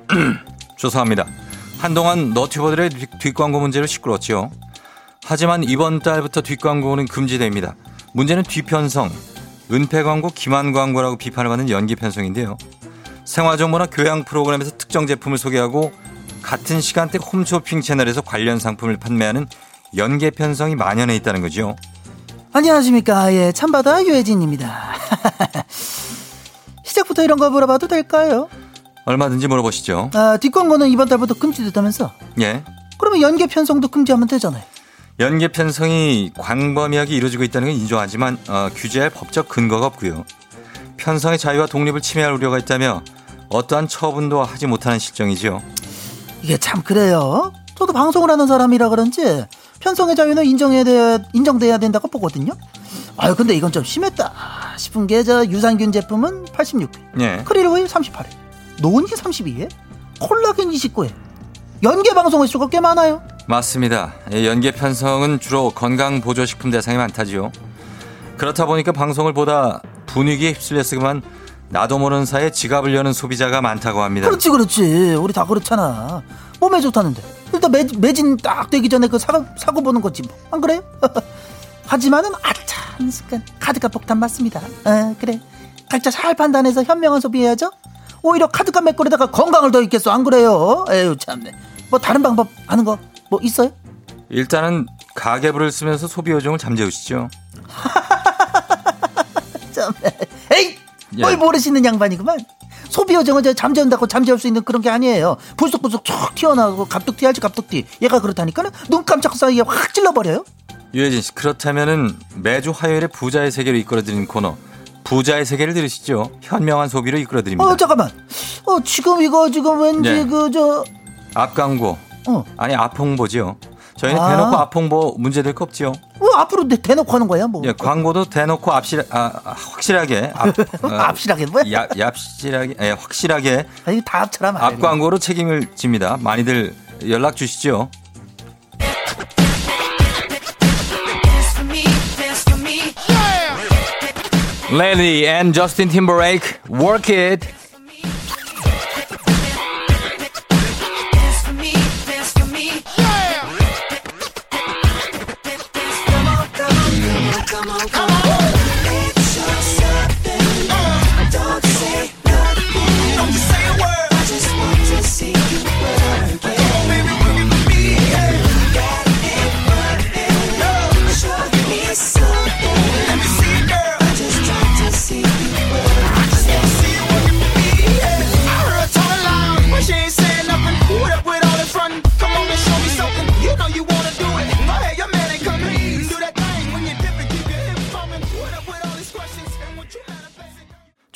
[clears throat] 죄송합니다. 한동안 너튜버들의 뒷- 뒷광고 문제로 시끄러웠지요. 하지만 이번 달부터 뒷광고는 금지됩니다. 문제는 뒤편성, 은폐 광고, 기만 광고라고 비판을 받는 연기 편성인데요. 생활정보나 교양 프로그램에서 특정 제품을 소개하고 같은 시간대 홈쇼핑 채널에서 관련 상품을 판매하는 연계 편성이 만연해 있다는 거죠. 안녕하십니까. 예, 참바다 유혜진입니다. [laughs] 시작부터 이런 거 물어봐도 될까요? 얼마든지 물어보시죠. 아, 뒷광고는 이번 달부터 금지됐다면서? 예. 그러면 연계 편성도 금지하면 되잖아요. 연계 편성이 광범위하게 이루어지고 있다는 건 인정하지만 어, 규제할 법적 근거가 없고요. 편성의 자유와 독립을 침해할 우려가 있다며 어떠한 처분도 하지 못하는 실정이죠. 이게 참 그래요. 저도 방송을 하는 사람이라 그런지 편성의 자유는 인정해야 돼, 인정돼야 된다고 보거든요. 아유 근데 이건 좀 심했다 싶은 게 저 유산균 제품은 86회, 예. 크릴 오일 38회, 노은이 32회, 콜라겐 29회. 연계 방송 횟수가 꽤 많아요. 맞습니다. 예, 연계 편성은 주로 건강 보조식품 대상이 많다지요. 그렇다 보니까 방송을 보다 분위기에 휩쓸렸으면 나도 모르는 사이에 지갑을 여는 소비자가 많다고 합니다. 그렇지 그렇지 우리 다 그렇잖아. 몸에 좋다는데 일단 매, 매진 딱 되기 전에 그 사고, 사고 보는 거지 뭐. 안 그래요? [laughs] 하지만은 아차 습관 카드값 폭탄 맞습니다. 아, 그래 각자 잘 판단해서 현명한 소비해야죠. 오히려 카드값 맥거리다가 건강을 더 잊겠어 안 그래요? 에휴 참네. 뭐 다른 방법 아는 거 뭐 있어요? 일단은 가계부를 쓰면서 소비 요정을 잠재우시죠. [laughs] 참 에이 예. 뭘 모르시는 양반이구만. 소비 요정은 저 잠재운다고 잠재울 수 있는 그런 게 아니에요. 불쑥불쑥 툭 튀어나오고 갑툭튀 할지 갑툭튀. 얘가 그렇다니까는 눈 깜짝 사이에 확 찔러버려요. 유혜진 씨 그렇다면은 매주 화요일에 부자의 세계로 이끌어드리는 코너 부자의 세계를 들으시죠. 현명한 소비로 이끌어드립니다. 어 잠깐만. 어 지금 이거 지금 왠지 네. 그저 앞 광고 어. 아니 앞 홍보지요. 저희는 아. 대놓고 앞 홍보 문제 될 거 없지요. 뭐 앞으로 대, 대놓고 하는 거야 뭐. 예, 광고도 대놓고 앞실 아, 아, 확실하게 [laughs] 앞 어, 앞실하게 뭐야? 야, 얍실하게 예, 확실하게 아니 다 합쳐라 말이야. 앞 광고로 책임을 집니다. 많이들 연락 주시죠. Lady and Justin Timberlake, Work It.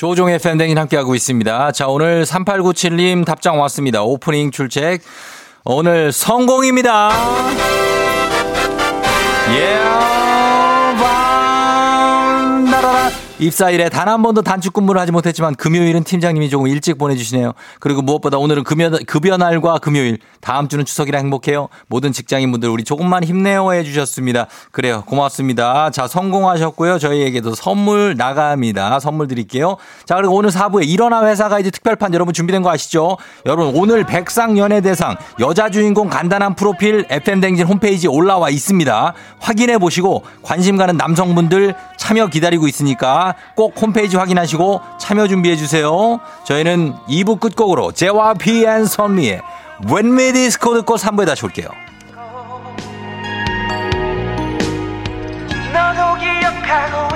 조종의 팬댕인 함께하고 있습니다. 자, 오늘 3897님 답장 왔습니다. 오프닝 출첵. 오늘 성공입니다. 예, 밤, 입사일에 단 한 번도 단축 근무를 하지 못했지만 금요일은 팀장님이 조금 일찍 보내주시네요. 그리고 무엇보다 오늘은 급여, 급여날과 금요일, 다음 주는 추석이라 행복해요. 모든 직장인분들 우리 조금만 힘내어 해주셨습니다. 그래요. 고맙습니다. 자, 성공하셨고요. 저희에게도 선물 나갑니다. 선물 드릴게요. 자, 그리고 오늘 4부에 일어나 회사 가 이제 특별판 여러분 준비된 거 아시죠? 여러분 오늘 백상 연예대상 여자 주인공 간단한 프로필 FM댕진 홈페이지에 올라와 있습니다. 확인해 보시고 관심 가는 남성분들 참여 기다리고 있으니까 꼭 홈페이지 확인하시고 참여 준비해 주세요. 저희는 2부 끝곡으로 JYP 선미의 When We Disco 듣고 3부에 다시 올게요. 너도 기억하고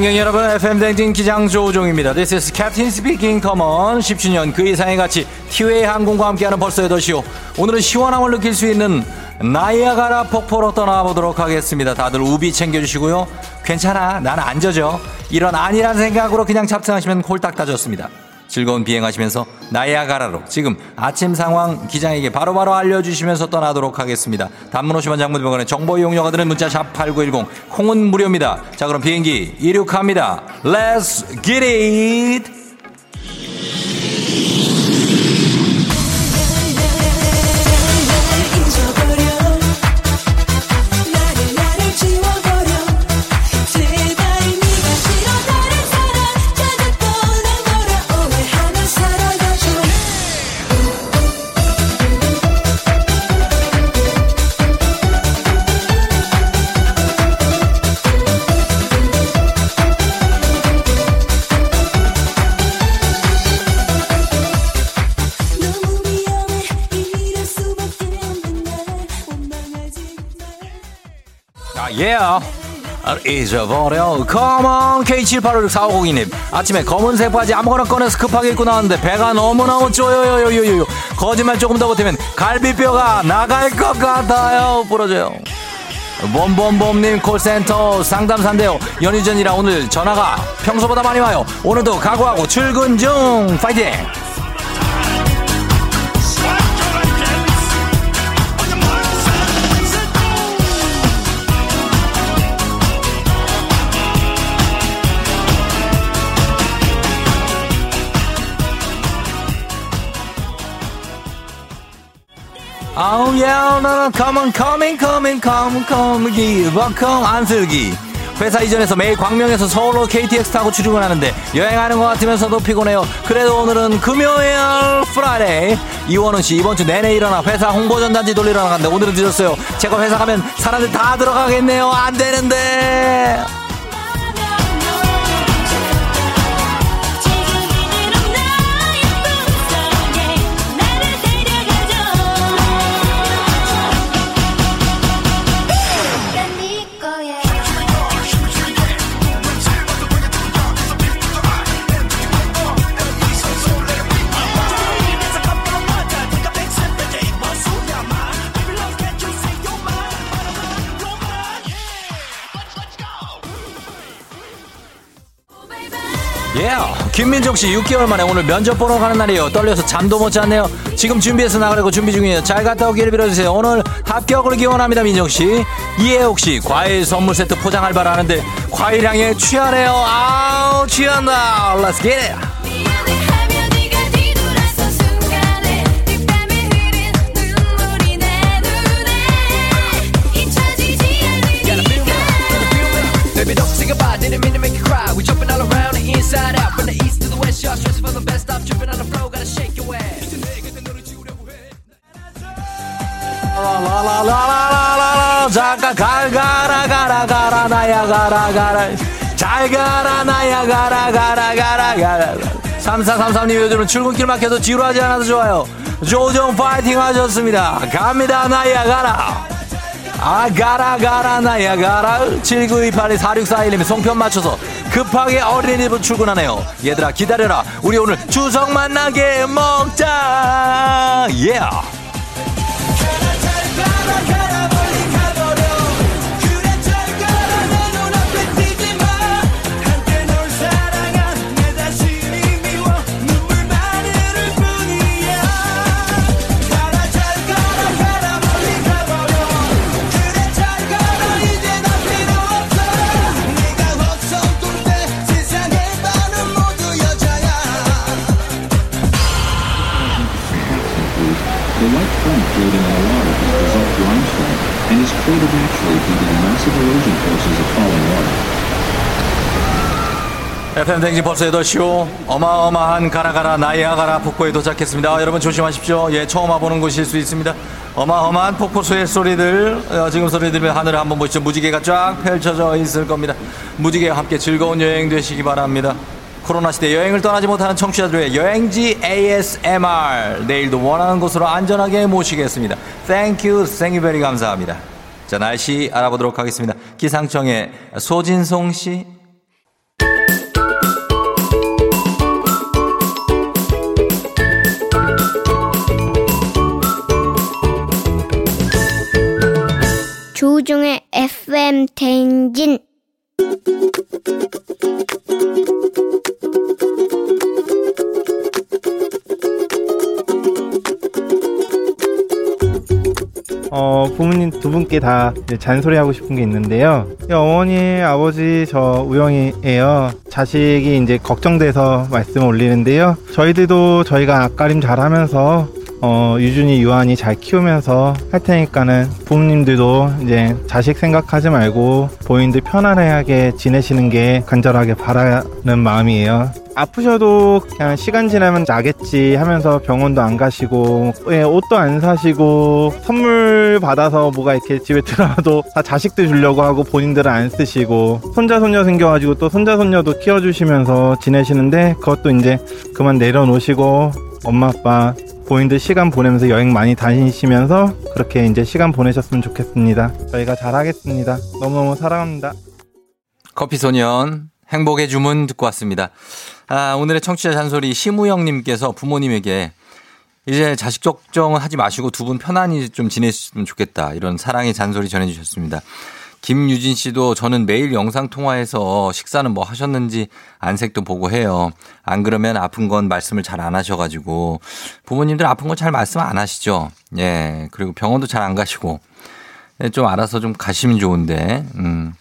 승객 여러분, FM 댕진 기장 조종입니다. This is Captain Speaking. Come on. 10주년 그 이상의 가치 티웨이 항공과 함께하는 벌써 8시요. 오늘은 시원함을 느낄 수 있는 나이아가라 폭포로 떠나보도록 하겠습니다. 다들 우비 챙겨주시고요. 괜찮아. 나는 안 젖어. 이런 아니란 생각으로 그냥 탑승하시면 홀딱 따졌습니다. 즐거운 비행하시면서 나이아가라로 지금 아침 상황 기장에게 바로 바로 알려주시면서 떠나도록 하겠습니다. 단문 50원 장문병원의 정보 이용료가 드는 문자 샵 8910 콩은 무료입니다. 자 그럼 비행기 이륙합니다. Let's get it! Yeah. 아, 잊어버려. 컴온 K78564502님. 아침에 검은색 바지 아무거나 꺼내서 급하게 입고 나왔는데 배가 너무너무 쪼여요요요요. 거짓말 조금 더 보태면 갈비뼈가 나갈 것 같아요. 부러져요. 봄봄봄님 콜센터 상담사인데요. 연휴 전이라 오늘 전화가 평소보다 많이 와요. 오늘도 각오하고 출근 중. 파이팅! 아우 야 나는 come on come come 안슬기. 회사 이전에서 매일 광명에서 서울로 KTX 타고 출근하는데 여행하는 것 같으면서도 피곤해요. 그래도 오늘은 금요일 Friday 이원훈 씨 이번 주 내내 일어나 회사 홍보 전단지 돌리러 나갔는데 오늘은 늦었어요. 제가 회사 가면 사람들 다 들어가겠네요. 안 되는데 yeah. 김민정 씨 6개월 만에 오늘 면접 보러 가는 날이에요. 떨려서 잠도 못 잤네요. 지금 준비해서 나가려고 준비 중이에요. 잘 갔다 오기를 빌어주세요. 오늘 합격을 기원합니다, 민정 씨. 이혜옥 씨 과일 선물 세트 포장 알바를 하는데 과일 향에 취하네요. 아우 취한다. Let's get it. 잠깐 갈 가라 가라 가라 나야 가라 가라. 잘 가라 나야 가라 가라 가라. 가라 3433님 요즘은 출근길 막혀도 지루하지 않아도 좋아요. 조정 파이팅 하셨습니다. 갑니다 나야 가라. 아 가라 가라 나야 가라. 7928에 4641님이 송편 맞춰서 급하게 어린이집 출근하네요. 얘들아 기다려라. 우리 오늘 추석 만나게 먹자. 예 yeah. Created naturally due to the massive erosion forces of falling water. FM 댕진 벌써 8시오. 어마어마한 가라가라 나이아가라 폭포에 도착했습니다. 아, 여러분 조심하십시오. 예, 처음 와보는 곳일 수 있습니다. 어마어마한 폭포수의 소리들, 어, 지금 소리 들으면 하늘을 한번 보시죠. 무지개가 쫙 펼쳐져 있을 겁니다. 무지개와 함께 즐거운 여행 되시기 바랍니다. 코로나 시대 여행을 떠나지 못하는 청취자들의 여행지 ASMR. 내일도 원하는 곳으로 안전하게 모시겠습니다. Thank you, very 감사합니다. 자, 날씨 알아보도록 하겠습니다. 기상청의 소진송 씨. 조종의 FM 대행진 어, 부모님 두 분께 다 잔소리하고 싶은 게 있는데요. 이 어머니, 아버지, 저 우영이에요. 자식이 이제 걱정돼서 말씀 올리는데요. 저희들도 저희가 앞가림 잘 하면서 어, 유준이, 유한이 잘 키우면서 할 테니까는 부모님들도 이제 자식 생각하지 말고 본인들 편안하게 지내시는 게 간절하게 바라는 마음이에요. 아프셔도 그냥 시간 지나면 나겠지 하면서 병원도 안 가시고 예, 옷도 안 사시고 선물 받아서 뭐가 이렇게 집에 들어와도 다 자식들 주려고 하고 본인들은 안 쓰시고 손자 손녀 생겨가지고 또 손자 손녀도 키워주시면서 지내시는데 그것도 이제 그만 내려놓으시고 엄마 아빠 본인들 시간 보내면서 여행 많이 다니시면서 그렇게 이제 시간 보내셨으면 좋겠습니다. 저희가 잘하겠습니다. 너무너무 사랑합니다. 커피 소년 행복의 주문 듣고 왔습니다. 아, 오늘의 청취자 잔소리 심우영님께서 부모님에게 이제 자식 걱정은 하지 마시고 두 분 편안히 좀 지내셨으면 좋겠다. 이런 사랑의 잔소리 전해주셨습니다. 김유진 씨도 저는 매일 영상 통화해서 식사는 뭐 하셨는지 안색도 보고 해요. 안 그러면 아픈 건 말씀을 잘 안 하셔가지고 부모님들 아픈 건잘 말씀 안 하시죠. 예. 그리고 병원도 잘 안 가시고 예, 좀 알아서 좀 가시면 좋은데 음.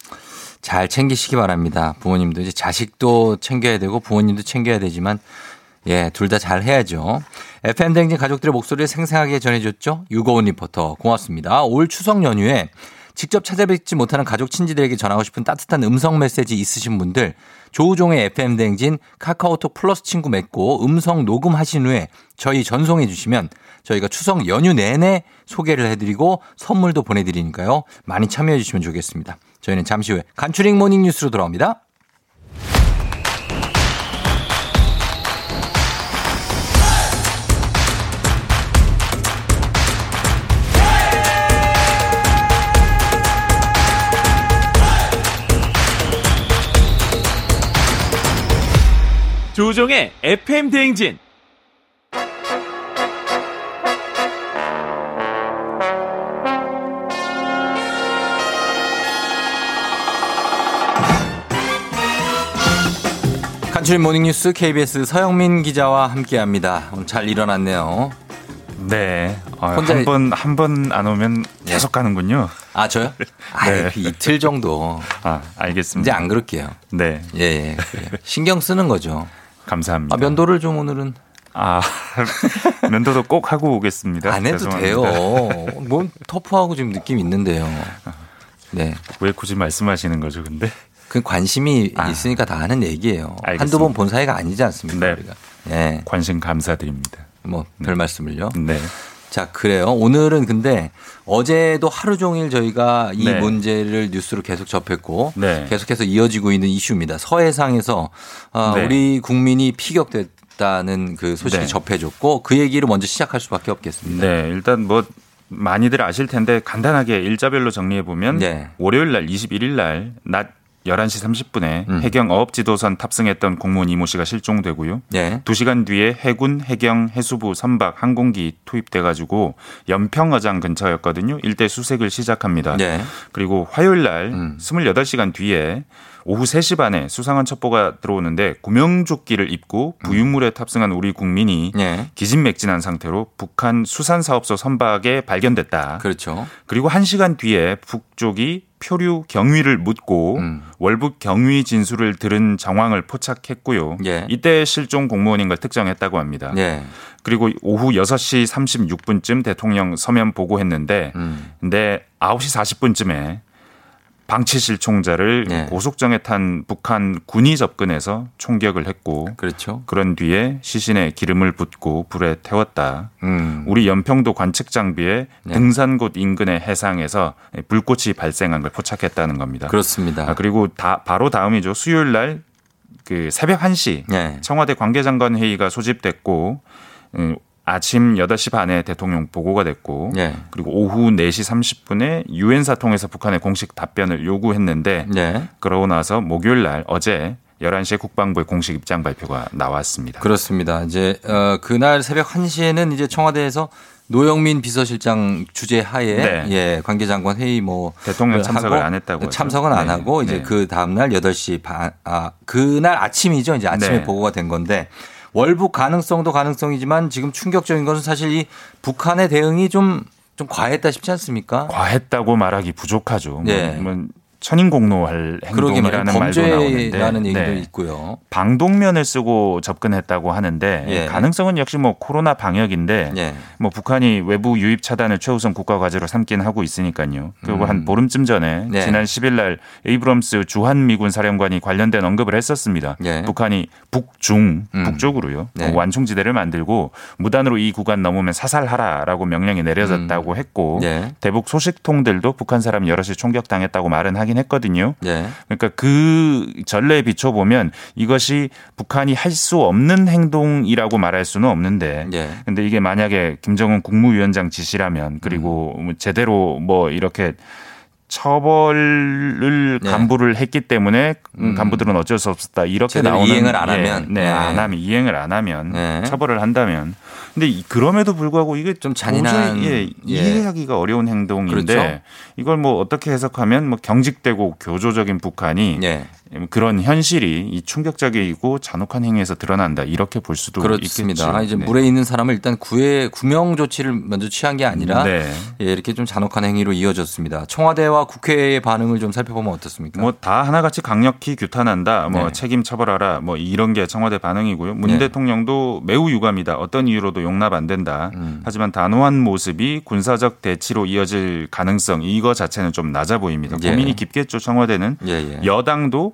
잘 챙기시기 바랍니다. 부모님도 이제 자식도 챙겨야 되고 부모님도 챙겨야 되지만 예, 둘 다 잘 해야죠. FM 댕진 가족들의 목소리를 생생하게 전해줬죠. 유고원 리포터 고맙습니다. 올 추석 연휴에 직접 찾아뵙지 못하는 가족 친지들에게 전하고 싶은 따뜻한 음성 메시지 있으신 분들 조우종의 FM 댕진 카카오톡 플러스 친구 맺고 음성 녹음하신 후에 저희 전송해 주시면 저희가 추석 연휴 내내 소개를 해드리고 선물도 보내드리니까요. 많이 참여해 주시면 좋겠습니다. 저희는 잠시 후에 간추린 모닝 뉴스로 돌아옵니다. 조종의 FM 대행진. 간추린 모닝뉴스 KBS 서영민 기자와 함께합니다. 오늘 잘 일어났네요. 네. 혼자- 한번 한 번 안 오면 계속 가는군요. 아 저요? [laughs] 아 네. 그 이틀 정도. 아 알겠습니다. 이제 안 그럴게요. 네. 예, 예. 그래요. 신경 쓰는 거죠. 감사합니다. 아, 면도를 좀 오늘은 아 [laughs] 면도도 꼭 하고 오겠습니다. 안 해도 죄송합니다. 돼요. [laughs] 뭔 터프하고 지금 느낌 있는데요. 네. 왜 굳이 말씀하시는 거죠, 근데? 그 관심이 있으니까 다 하는 얘기예요. 한두 번 본 사이가 아니지 않습니까? 네. 우리가. 예. 관심 감사드립니다. 뭐별 말씀을요. 네. 자, 그래요. 오늘은 근데 어제도 하루 종일 저희가 이 네. 문제를 뉴스로 계속 접했고 네. 계속해서 이어지고 있는 이슈입니다. 서해상에서 아, 네. 우리 국민이 피격됐다는 그 소식이 네. 접해졌고 그 얘기를 먼저 시작할 수밖에 없겠습니다. 네, 일단 뭐 많이들 아실 텐데 간단하게 일자별로 정리해 보면 네. 월요일 날 21일 날 낮 11시 30분에 음. 해경 어업 지도선 탑승했던 공무원 이모 씨가 실종되고요. 네. 두 시간 뒤에 해군, 해경, 해수부, 선박, 항공기 투입돼 가지고 연평어장 근처였거든요. 일대 수색을 시작합니다. 네. 그리고 화요일 날 음. 28시간 뒤에 오후 3시 반에 수상한 첩보가 들어오는데 구명조끼를 입고 부유물에 탑승한 우리 국민이 네. 기진맥진한 상태로 북한 수산사업소 선박에 발견됐다. 그렇죠. 그리고 1시간 뒤에 북쪽이 표류 경위를 묻고 음. 월북 경위 진술을 들은 정황을 포착했고요. 예. 이때 실종 공무원인 걸 특정했다고 합니다. 네. 그리고 오후 6시 36분쯤 대통령 서면 보고했는데 음. 근데 9시 40분쯤에 방치 실 총자를 네. 고속정에 탄 북한 군이 접근해서 총격을 했고 그렇죠. 그런 뒤에 시신에 기름을 붓고 불에 태웠다. 음. 우리 연평도 관측 장비에 네. 등산곳 인근의 해상에서 불꽃이 발생한 걸 포착했다는 겁니다. 그렇습니다. 아, 그리고 다 바로 다음이죠. 수요일 날 그 새벽 1시 네. 청와대 관계장관 회의가 소집됐고 음, 아침 8시 반에 대통령 보고가 됐고 네. 그리고 오후 4시 30분에 유엔사 통해서 북한의 공식 답변을 요구했는데 네. 그러고 나서 목요일 날 어제 11시에 국방부의 공식 입장 발표가 나왔습니다. 그렇습니다. 이제 어, 그날 새벽 1시에는 이제 청와대에서 노영민 비서실장 주재 하에 네. 예, 관계장관 회의 뭐 대통령 참석을 하고 안 했다고. 참석은 안 네. 하고 이제 네. 그 다음 날 8시 반 아, 그날 아침이죠. 이제 아침에 네. 보고가 된 건데 월북 가능성도 가능성이지만 지금 충격적인 것은 사실 이 북한의 대응이 좀좀 과했다 싶지 않습니까? 과했다고 말하기 부족하죠. 네. 뭐, 뭐 천인공노할. 행동이라는 말도 나오는데 얘기도 네. 있고요. 방독면을 쓰고 접근했다고 하는데 예. 가능성은 역시 뭐 코로나 방역인데 예. 뭐 북한이 외부 유입 차단을 최우선 국가 과제로 삼긴 하고 있으니까요. 그리고 음. 한 보름쯤 전에 네. 지난 10일 날 에이브럼스 주한 미군 사령관이 관련된 언급을 했었습니다. 예. 북한이 북중 음. 북쪽으로요. 네. 뭐 완충지대를 만들고 무단으로 이 구간 넘으면 사살하라라고 명령이 내려졌다고 했고 예. 대북 소식통들도 북한 사람 여럿이 총격당했다고 말은 하긴 했거든요. 예. 그러니까 그 전례에 비춰보면 이것이 북한이 할 수 없는 행동이라고 말할 수는 없는데 예. 근데 이게 만약에 김정은 국무위원장 지시라면 그리고 음. 뭐 제대로 뭐 이렇게 처벌을 네. 간부를 했기 때문에 음. 간부들은 어쩔 수 없었다 이렇게 나오는 이행을 안 예, 하면. 네, 네. 안 하면 이행을 안 하면 네. 처벌을 한다면 근데 이- 그럼에도 불구하고 이게 좀 잔인한, 도저히, 예, 예. 이해하기가 어려운 행동인데 그렇죠. 이걸 뭐 어떻게 해석하면 뭐 경직되고 교조적인 북한이 예. 그런 현실이 이 충격적이고 잔혹한 행위에서 드러난다 이렇게 볼 수도 그렇습니다. 있겠죠. 이제 네. 물에 있는 사람을 일단 구해 구명 조치를 먼저 취한 게 아니라 네. 예, 이렇게 좀 잔혹한 행위로 이어졌습니다. 청와대와 국회의 반응을 좀 살펴보면 어떻습니까? 뭐 다 하나같이 강력히 규탄한다. 뭐 네. 책임 처벌하라. 뭐 이런 게 청와대 반응이고요. 문 네. 대통령도 매우 유감이다. 어떤 이유로도 용납 안 된다. 음. 하지만 단호한 모습이 군사적 대치로 이어질 가능성 이거 자체는 좀 낮아 보입니다. 예. 고민이 깊겠죠. 청와대는 예, 예. 여당도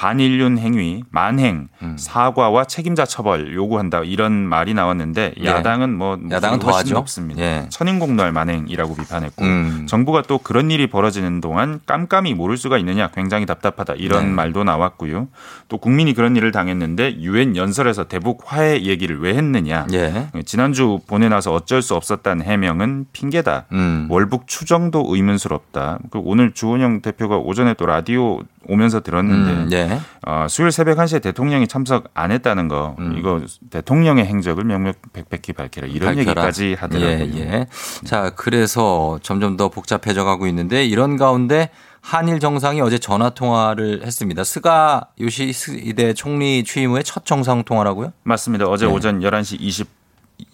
반인륜 행위, 만행, 음. 사과와 책임자 처벌 요구한다 이런 말이 나왔는데 예. 야당은 뭐 야당은 더하죠. 높습니다. 예. 천인공노할 만행이라고 비판했고 음. 정부가 또 그런 일이 벌어지는 동안 깜깜이 모를 수가 있느냐 굉장히 답답하다 이런 네. 말도 나왔고요. 또 국민이 그런 일을 당했는데 유엔 연설에서 대북 화해 얘기를 왜 했느냐. 예. 지난주 보내놔서 어쩔 수 없었다는 해명은 핑계다. 음. 월북 추정도 의문스럽다. 그 오늘 주원영 대표가 오전에 또 라디오 오면서 들었는데 음, 예. 어, 수요일 새벽 1시에 대통령이 참석 안 했다는 거 음. 이거 대통령의 행적을 명명백백히 밝혀라 이런 밝혀라. 얘기까지 하더라고요. 예, 예. 자, 그래서 점점 더 복잡해져 가고 있는데 이런 가운데 한일 정상이 어제 전화 통화를 했습니다. 스가 요시히데 총리 취임 후에 첫 정상 통화라고요? 맞습니다. 어제 네. 오전 11시 20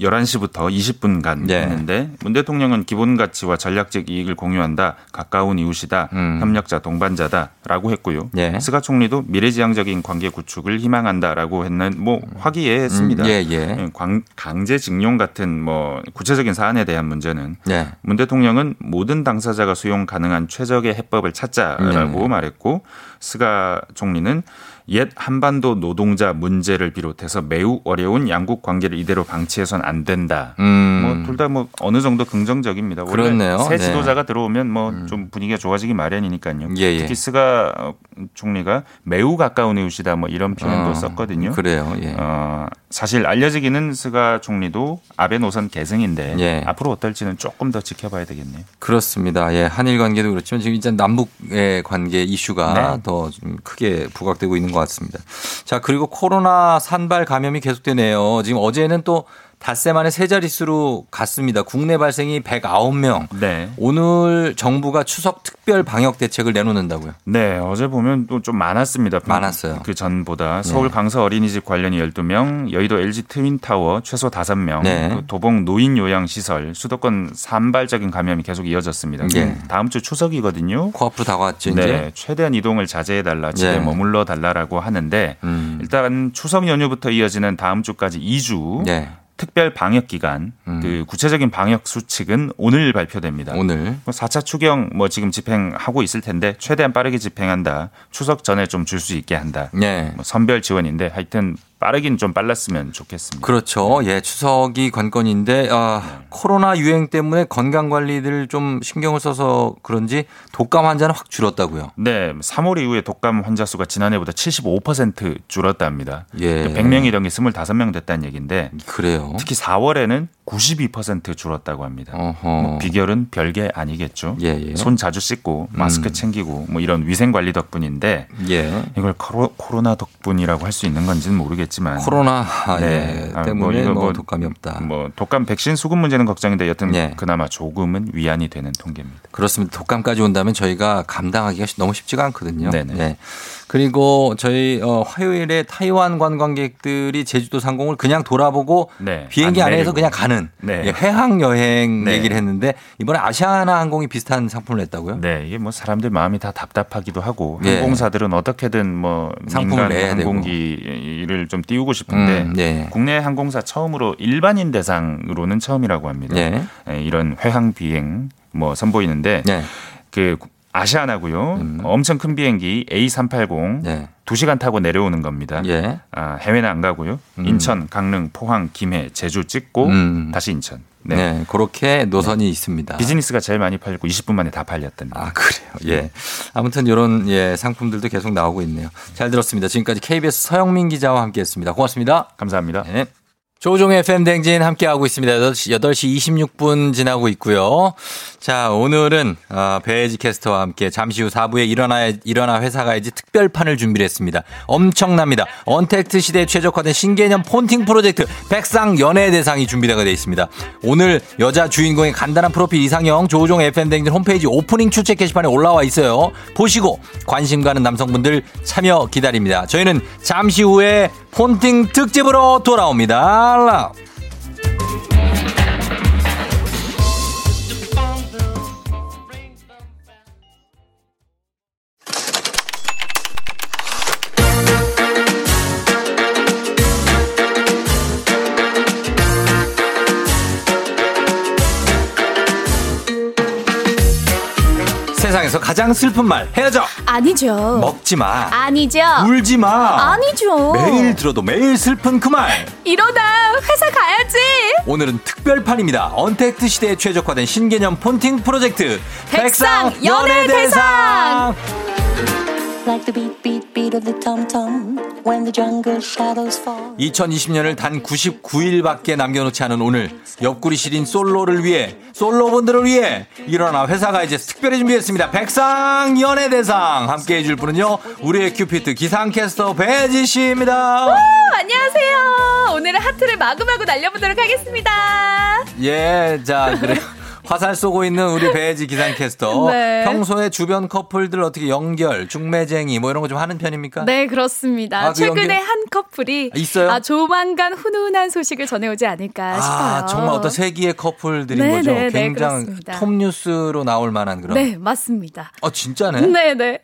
11시부터 20분간 네. 했는데 문 대통령은 기본 가치와 전략적 이익을 공유한다. 가까운 이웃이다. 음. 협력자 동반자다라고 했고요. 예. 스가 총리도 미래지향적인 관계 구축을 희망한다라고 했는 뭐 화기애애했습니다. 음, 예, 예. 광- 강제 징용 같은 뭐 구체적인 사안에 대한 문제는 네. 문 대통령은 모든 당사자가 수용 가능한 최적의 해법을 찾자라고 네. 말했고 스가 총리는 옛 한반도 노동자 문제를 비롯해서 매우 어려운 양국 관계를 이대로 방치해선 안 된다. 음. 뭐둘 다 뭐 어느 정도 긍정적입니다. 그렇네요. 새 네. 음. 지도자가 들어오면 뭐 좀 분위기가 좋아지기 마련이니까요. 예, 예. 특히 스가 어, 총리가 매우 가까운 이웃이다 뭐 이런 표현도 어, 썼거든요. 그래요. 예. 어, 사실 알려지기는 스가 총리도 아베 노선 계승인데 예. 앞으로 어떨지는 조금 더 지켜봐야 되겠네요. 그렇습니다. 예, 한일 관계도 그렇지만 지금 이제 남북의 관계 이슈가 네. 더좀 크게 부각되고 있는 것 같습니다. 자, 그리고 코로나 산발 감염이 계속되네요. 지금 어제는 또 닷새 만에 세 자릿수로 갔습니다. 국내 발생이 109명. 네. 오늘 정부가 추석 특별 방역 대책을 내놓는다고요. 네, 어제 보면 또 좀 많았습니다. 많았어요. 그 전보다 서울 네. 강서 어린이집 관련이 12명, 여의도 LG 트윈타워 최소 5명, 네. 그 도봉 노인 요양 시설, 수도권 산발적인 감염이 계속 이어졌습니다. 예. 음, 다음 주 추석이거든요. 코앞으로 다가왔죠, 이제. 네, 최대한 이동을 자제해 달라, 집에 네. 머물러 달라라고 하는데 음. 일단 추석 연휴부터 이어지는 다음 주까지 2주 네. 특별 방역 기간, 음. 그 구체적인 방역 수칙은 오늘 발표됩니다. 오늘. 4차 추경 뭐 지금 집행하고 있을 텐데 최대한 빠르게 집행한다. 추석 전에 좀 줄 수 있게 한다. 네. 뭐 선별 지원인데 하여튼 빠르긴 좀 빨랐으면 좋겠습니다. 그렇죠. 예, 추석이 관건인데 아, 코로나 유행 때문에 건강 관리를 좀 신경을 써서 그런지 독감 환자는 확 줄었다고요. 네, 3월 이후에 독감 환자 수가 지난해보다 75% 줄었답니다. 예. 100명이던 게 25명 됐다는 얘기인데 그래요. 특히 4월에는 92% 줄었다고 합니다. 뭐 비결은 별게 아니겠죠. 예, 예. 손 자주 씻고 마스크 음. 챙기고 뭐 이런 위생 관리 덕분인데 예. 이걸 코로, 코로나 덕분이라고 할 수 있는 건지는 모르겠지만 코로나 아, 네. 예, 아, 때문에 이거 뭐, 독감이 없다. 뭐 독감 백신 수급 문제는 걱정인데 여튼 예. 그나마 조금은 위안이 되는 통계입니다. 그렇습니다. 독감까지 온다면 저희가 감당하기가 너무 쉽지가 않거든요. 네네. 네. 그리고 저희 어, 화요일에 타이완 관광객들이 제주도 상공을 그냥 돌아보고 네, 비행기 안 안에서. 그냥 가는 네. 예, 회항 여행 네. 얘기를 했는데 이번에 아시아나 항공이 비슷한 상품을 냈다고요? 네, 이게 뭐 사람들 마음이 다 답답하기도 하고 예. 항공사들은 어떻게든 뭐 상품을 민간 내야 되고. 항공기를 좀 띄우고 싶은데 음, 네. 국내 항공사 처음으로 일반인 대상으로는 처음이라고 합니다. 네. 예, 이런 회항 비행 뭐 선보이는데 네. 그 아시아나고요. 엄청 큰 비행기 A380 네. 2시간 타고 내려오는 겁니다. 예. 아, 해외는 안 가고요. 인천, 강릉, 포항, 김해, 제주 찍고 음. 다시 인천. 네. 그렇게 노선이 있습니다. 비즈니스가 제일 많이 팔리고 20분 만에 다 팔렸답니다. 아, 그래요. 예. 아무튼 이런 예, 상품들도 계속 나오고 있네요. 잘 들었습니다. 지금까지 KBS 서영민 기자와 함께 했습니다. 고맙습니다. 감사합니다. 네. 조종의 FM댕진 함께하고 있습니다. 8시, 8시 26분 지나고 있고요. 자, 오늘은 어, 배혜지 캐스터와 함께 잠시 후 4부에 일어나, 일어나 회사 가야지 특별판을 준비를 했습니다. 엄청납니다. 언택트 시대에 최적화된 신개념 폰팅 프로젝트 백상 연예대상이 준비되어 되어 있습니다. 오늘 여자 주인공의 간단한 프로필 이상형 조종 FM댕진 홈페이지 오프닝 출첵 게시판에 올라와 있어요. 보시고 관심 가는 남성분들 참여 기다립니다. 저희는 잠시 후에 폰팅 특집으로 돌아옵니다. 라 세상에서 가장 슬픈 말 헤어져 아니죠. 먹지 마 아니죠. 울지 마 아니죠. 매일 들어도 매일 슬픈 그 말 이러다 회사 가야지. 오늘은 특별판입니다. 언택트 시대에 최적화된 신개념 폰팅 프로젝트 백상 연예대상. 2020년을 단 99일밖에 남겨놓지 않은 오늘 옆구리 시린 솔로를 위해 솔로분들을 위해 일어나 회사가 이제 특별히 준비했습니다. 백상 연예대상 함께 해 줄 분은요 우리의 큐피트 기상캐스터 배지 씨입니다. 안녕하세요. 오늘은 하트를 마구마구 날려보도록 하겠습니다. 예, 자 그래. 화살 쏘고 있는 우리 배지 기상캐스터. [laughs] 네. 평소에 주변 커플들 어떻게 연결, 중매쟁이 뭐 이런 거 좀 하는 편입니까? 네, 그렇습니다. 아, 그 최근에 연기는? 한 커플이 있어요? 아, 조만간 훈훈한 소식을 전해오지 않을까 싶어요. 아, 정말 어떤 세기의 커플들인 네, 거죠. 네, 네, 굉장히 그렇습니다. 톱 뉴스로 나올 만한 그런. 네, 맞습니다. 어, 진짜네. 네, 네.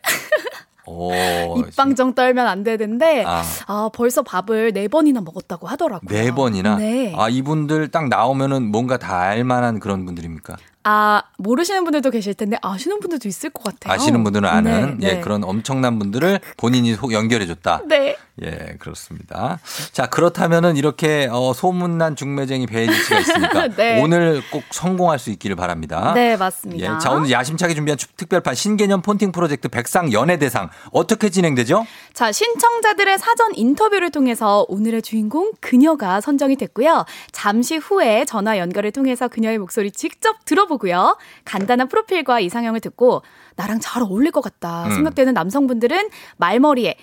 오, 입방정 떨면 안 되는데 아. 아. 벌써 밥을 네 번이나 먹었다고 하더라고요. 네 번이나. 네. 아, 이분들 딱 나오면은 뭔가 다 알만한 그런 분들입니까? 아, 모르시는 분들도 계실 텐데 아시는 분들도 있을 것 같아요. 아시는 분들은 아는 네, 예 네. 그런 엄청난 분들을 본인이 소- 연결해줬다. 네. 예, 그렇습니다. 자, 그렇다면은 이렇게 어, 소문난 중매쟁이 배혜지 씨가 있으니까 [laughs] 네. 오늘 꼭 성공할 수 있기를 바랍니다. 네, 맞습니다. 예, 자, 오늘 야심차게 준비한 추- 특별판 신개념 폰팅 프로젝트 백상 연예대상 어떻게 진행되죠? 자, 신청자들의 사전 인터뷰를 통해서 오늘의 주인공 그녀가 선정이 됐고요. 잠시 후에 전화 연결을 통해서 그녀의 목소리 직접 들어보고요. 간단한 프로필과 이상형을 듣고 나랑 잘 어울릴 것 같다 음. 생각되는 남성분들은 말머리에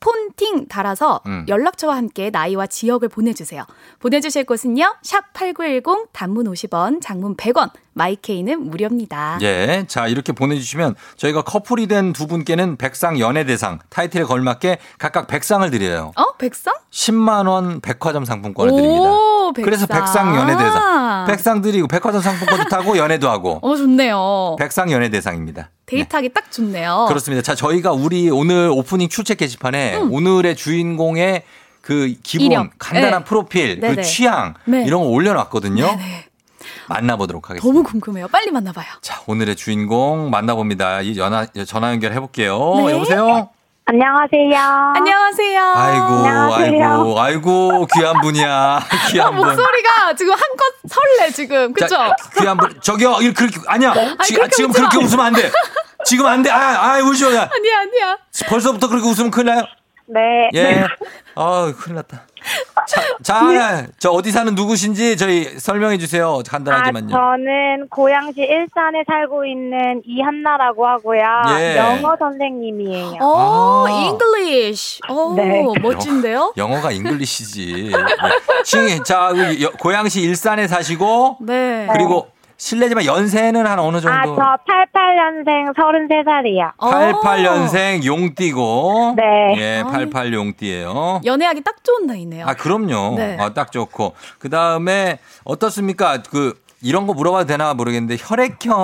폰팅 달아서 음. 연락처와 함께 나이와 지역을 보내주세요. 보내주실 곳은요. 샵 8910 단문 50원, 장문 100원, 마이케이는 무료입니다. 예. 자, 이렇게 보내주시면 저희가 커플이 된 두 분께는 백상 연예대상 타이틀에 걸맞게 각각 백상을 드려요. 어? 백상? 10만원 백화점 상품권을 드립니다. 오, 백상. 그래서 백상 연예대상. 백상 드리고 백화점 상품권도 타고 연애도 하고. 어, 좋네요. 백상 연예대상입니다. 데이트하기 딱 좋네요. 그렇습니다. 자, 저희가 우리 오늘 오프닝 출첵 게시판에 음. 오늘의 주인공의 그 기본 이력. 간단한 네. 프로필, 그 네네. 취향 네. 이런 거 올려놨거든요. 만나보도록 하겠습니다. 너무 궁금해요. 빨리 만나봐요. 자, 오늘의 주인공 만나봅니다. 이 전화 전화 연결 해볼게요. 네. 여보세요. 안녕하세요. 안녕하세요. 아이고, 안녕하세요. 아이고, 아이고 귀한 분이야. 아, [laughs] 귀한 분. 목소리가 지금 한껏 설레 지금 그죠? 자, 귀한 분. 저기요, 이 그렇게 아니야. 지, 그렇게 지금. 그렇게 웃으면 안 돼. 지금 안 돼. 아, 아, 울지 마. 아니야 아니야. 벌써부터 그렇게 웃으면 큰일 나요. 네. 예. 아, 큰일 났다. 자, 자, 저 어디 사는 누구신지 저희 설명해 주세요. 아, 간단하지만요. 저는 고양시 일산에 살고 있는 이한나라고 하고요. 예. 영어 선생님이에요. 오, 아. English. 오, 네. 멋진데요? 영어 가 잉글리시지. 네. 시- 자, 여- 고양시 일산에 사시고 네. 그리고 실례지만 연세는 한 어느 아, 정도? 저 88년생 33살이요. 88년생 용띠고. 네. 예, 88 용띠예요. 연애하기 딱 좋은 나이네요. 아, 그럼요. 네. 아, 딱 좋고. 그 다음에 어떻습니까? 그, 이런 거 물어봐도 되나 모르겠는데, 혈액형.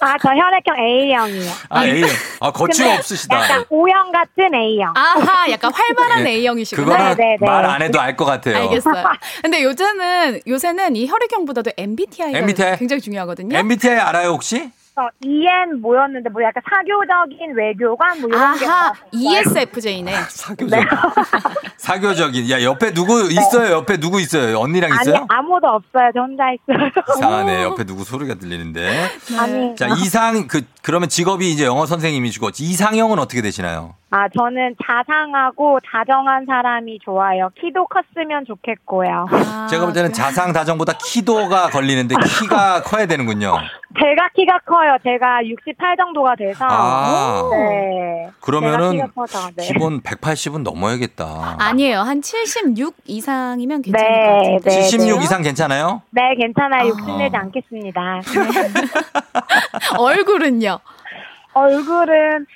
아, 저 혈액형 A형이요. 아, A. 아, 거치가 없으시다. 약간 O형 같은 A형. 아하, 약간 활발한 예. A형이시구나. 그거는 말안 해도 알 것 같아요. 알겠어요. [laughs] 근데 요새는 요새는 이 혈액형보다도 MBTI가 MBTI? 굉장히 중요하거든요. MBTI 알아요, 혹시? 저 EN 뭐였는데 뭐 약간 사교적인 외교관 뭐 이런 게 아하, 나왔어요. ESFJ네. 사교적. [laughs] 사교적인. 야, 옆에 누구 있어요? 옆에 누구 있어요? 언니랑 아니 있어요? 아무도 없어요. 저 혼자 있어요. 이상하네. 옆에 누구 소리가 들리는데. 아니. 자, 이상, 그, 그러면 직업이 이제 영어 선생님이시고, 이상형은 어떻게 되시나요? 아 저는 자상하고 다정한 사람이 좋아요. 키도 컸으면 좋겠고요. 제가 볼 때는 자상 다정보다 키도가 걸리는데 키가 [laughs] 커야 되는군요. 제가 키가 커요. 제가 68 정도가 돼서. 아. 네. 그러면은 커서, 네. 기본 180은 넘어야겠다. 아니에요. 한 76 이상이면 괜찮을 네, 것 같아요. 네, 76 네. 이상 괜찮아요? 네, 괜찮아요. 아. 욕심내지 않겠습니다. [laughs] 얼굴은요? [laughs] 얼굴은 하,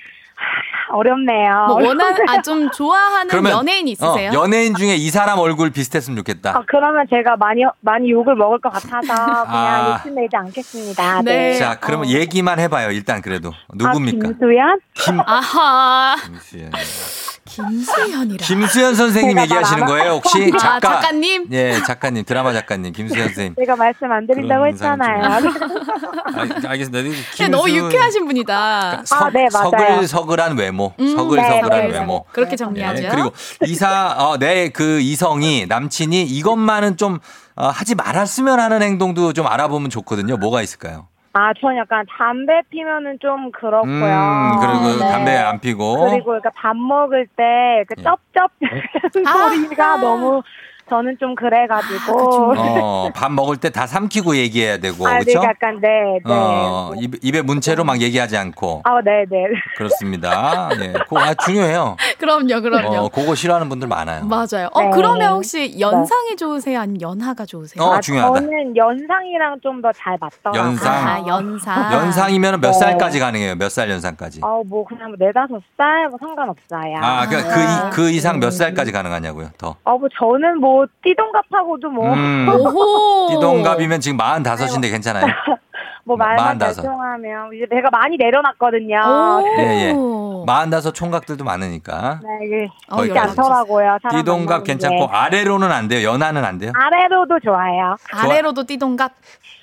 어렵네요. 뭐 원하는 아좀 좋아하는 연예인 있으세요? 어, 연예인 중에 이 사람 얼굴 비슷했으면 좋겠다. 아, 그러면 제가 많이 많이 욕을 먹을 것 같아서 [laughs] 그냥 아. 욕심내지 않겠습니다. 네. 자, 그러면 얘기만 해봐요. 일단 그래도 누굽니까? 아, 김수현? 김 아하. 김수현. 김수현이라. 김수현 선생님 얘기하시는 거예요, 혹시? 작가. 아, 작가님? 예, 작가님, 드라마 작가님, 김수현 선생님. 제가 말씀 안 드린다고 했잖아요. [laughs] 아, 알겠습니다. 근데 김수... 너무 유쾌하신 분이다. 서, 아, 네, 맞아요. 서글서글한 외모. 음, 서글서글한 네, 외모. 그렇게 정리하죠. 예, 그리고 이사, 어, 내 그 이성이, 남친이 이것만은 좀 어, 하지 말았으면 하는 행동도 좀 알아보면 좋거든요. 뭐가 있을까요? 아, 전 약간 담배 피면은 좀 그렇고요. 음, 그리고 네. 담배 안 피고. 그리고 그러니까 밥 먹을 때그 쩝쩝 아. [laughs] 소리가 너무 저는 좀 그래가지고. [laughs] 어, 밥 먹을 때 다 삼키고 얘기해야 되고, 아, 네, 그렇죠? 약간 네, 네. 어, 입, 입에 문채로 막 얘기하지 않고. 아, 네, 네. 그렇습니다. 예. 그거 아, 중요해요. 그럼요, 그럼요. 어, 그거 싫어하는 분들 많아요. 맞아요. 어, 네. 그러면 혹시 연상이 좋으세요? 아니면 연하가 좋으세요? 어, 아, 중요하다. 저는 연상이랑 좀 더 잘 맞더라고요. 연상. 아, 연상. 연상이면 몇 네. 살까지 가능해요? 몇 살 연상까지? 어, 뭐 그냥 뭐 네다섯 살 뭐 상관없어요. 아, 그, 그, 이- 그 이상 몇 살까지 가능하냐고요? 더. 어, 뭐 저는 뭐 띠동갑하고도 뭐. 음. [laughs] 띠동갑이면 지금 45인데 괜찮아요? [laughs] 뭐 말만 마흔다섯. 결정하면 이제 배가 많이 내려놨거든요. 예, 예. 45 총각들도 많으니까. 네, 이게 거의 쉽지 않더라고요. 사람 띠동갑 만나는 괜찮고 게. 아래로는 안 돼요. 연하는 안 돼요? 아래로도 좋아요. 아래로도 띠동갑.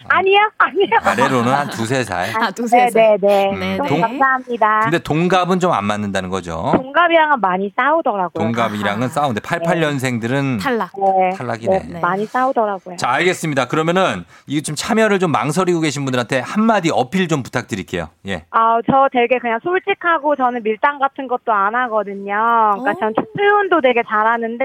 아니요, 아니요. 아래로는 한 두세 살. 아, 두세 네, 살. 네, 음, 네. 좀 동- 감사합니다. 근데 동갑은 좀 안 맞는다는 거죠. 동갑이랑은 많이 싸우더라고요. 동갑이랑은 싸우는데 88년생들은 탈락. 네. 탈락이네. 네, 많이 싸우더라고요. 자, 알겠습니다. 그러면은 이거 좀 참여를 좀 망설이고 계신 분들한테 한마디 어필 좀 부탁드릴게요. 예. 아, 저 되게 그냥 솔직하고 저는 밀당 같은 것도 안 하거든요. 그러니까 전 표현도 되게 잘하는데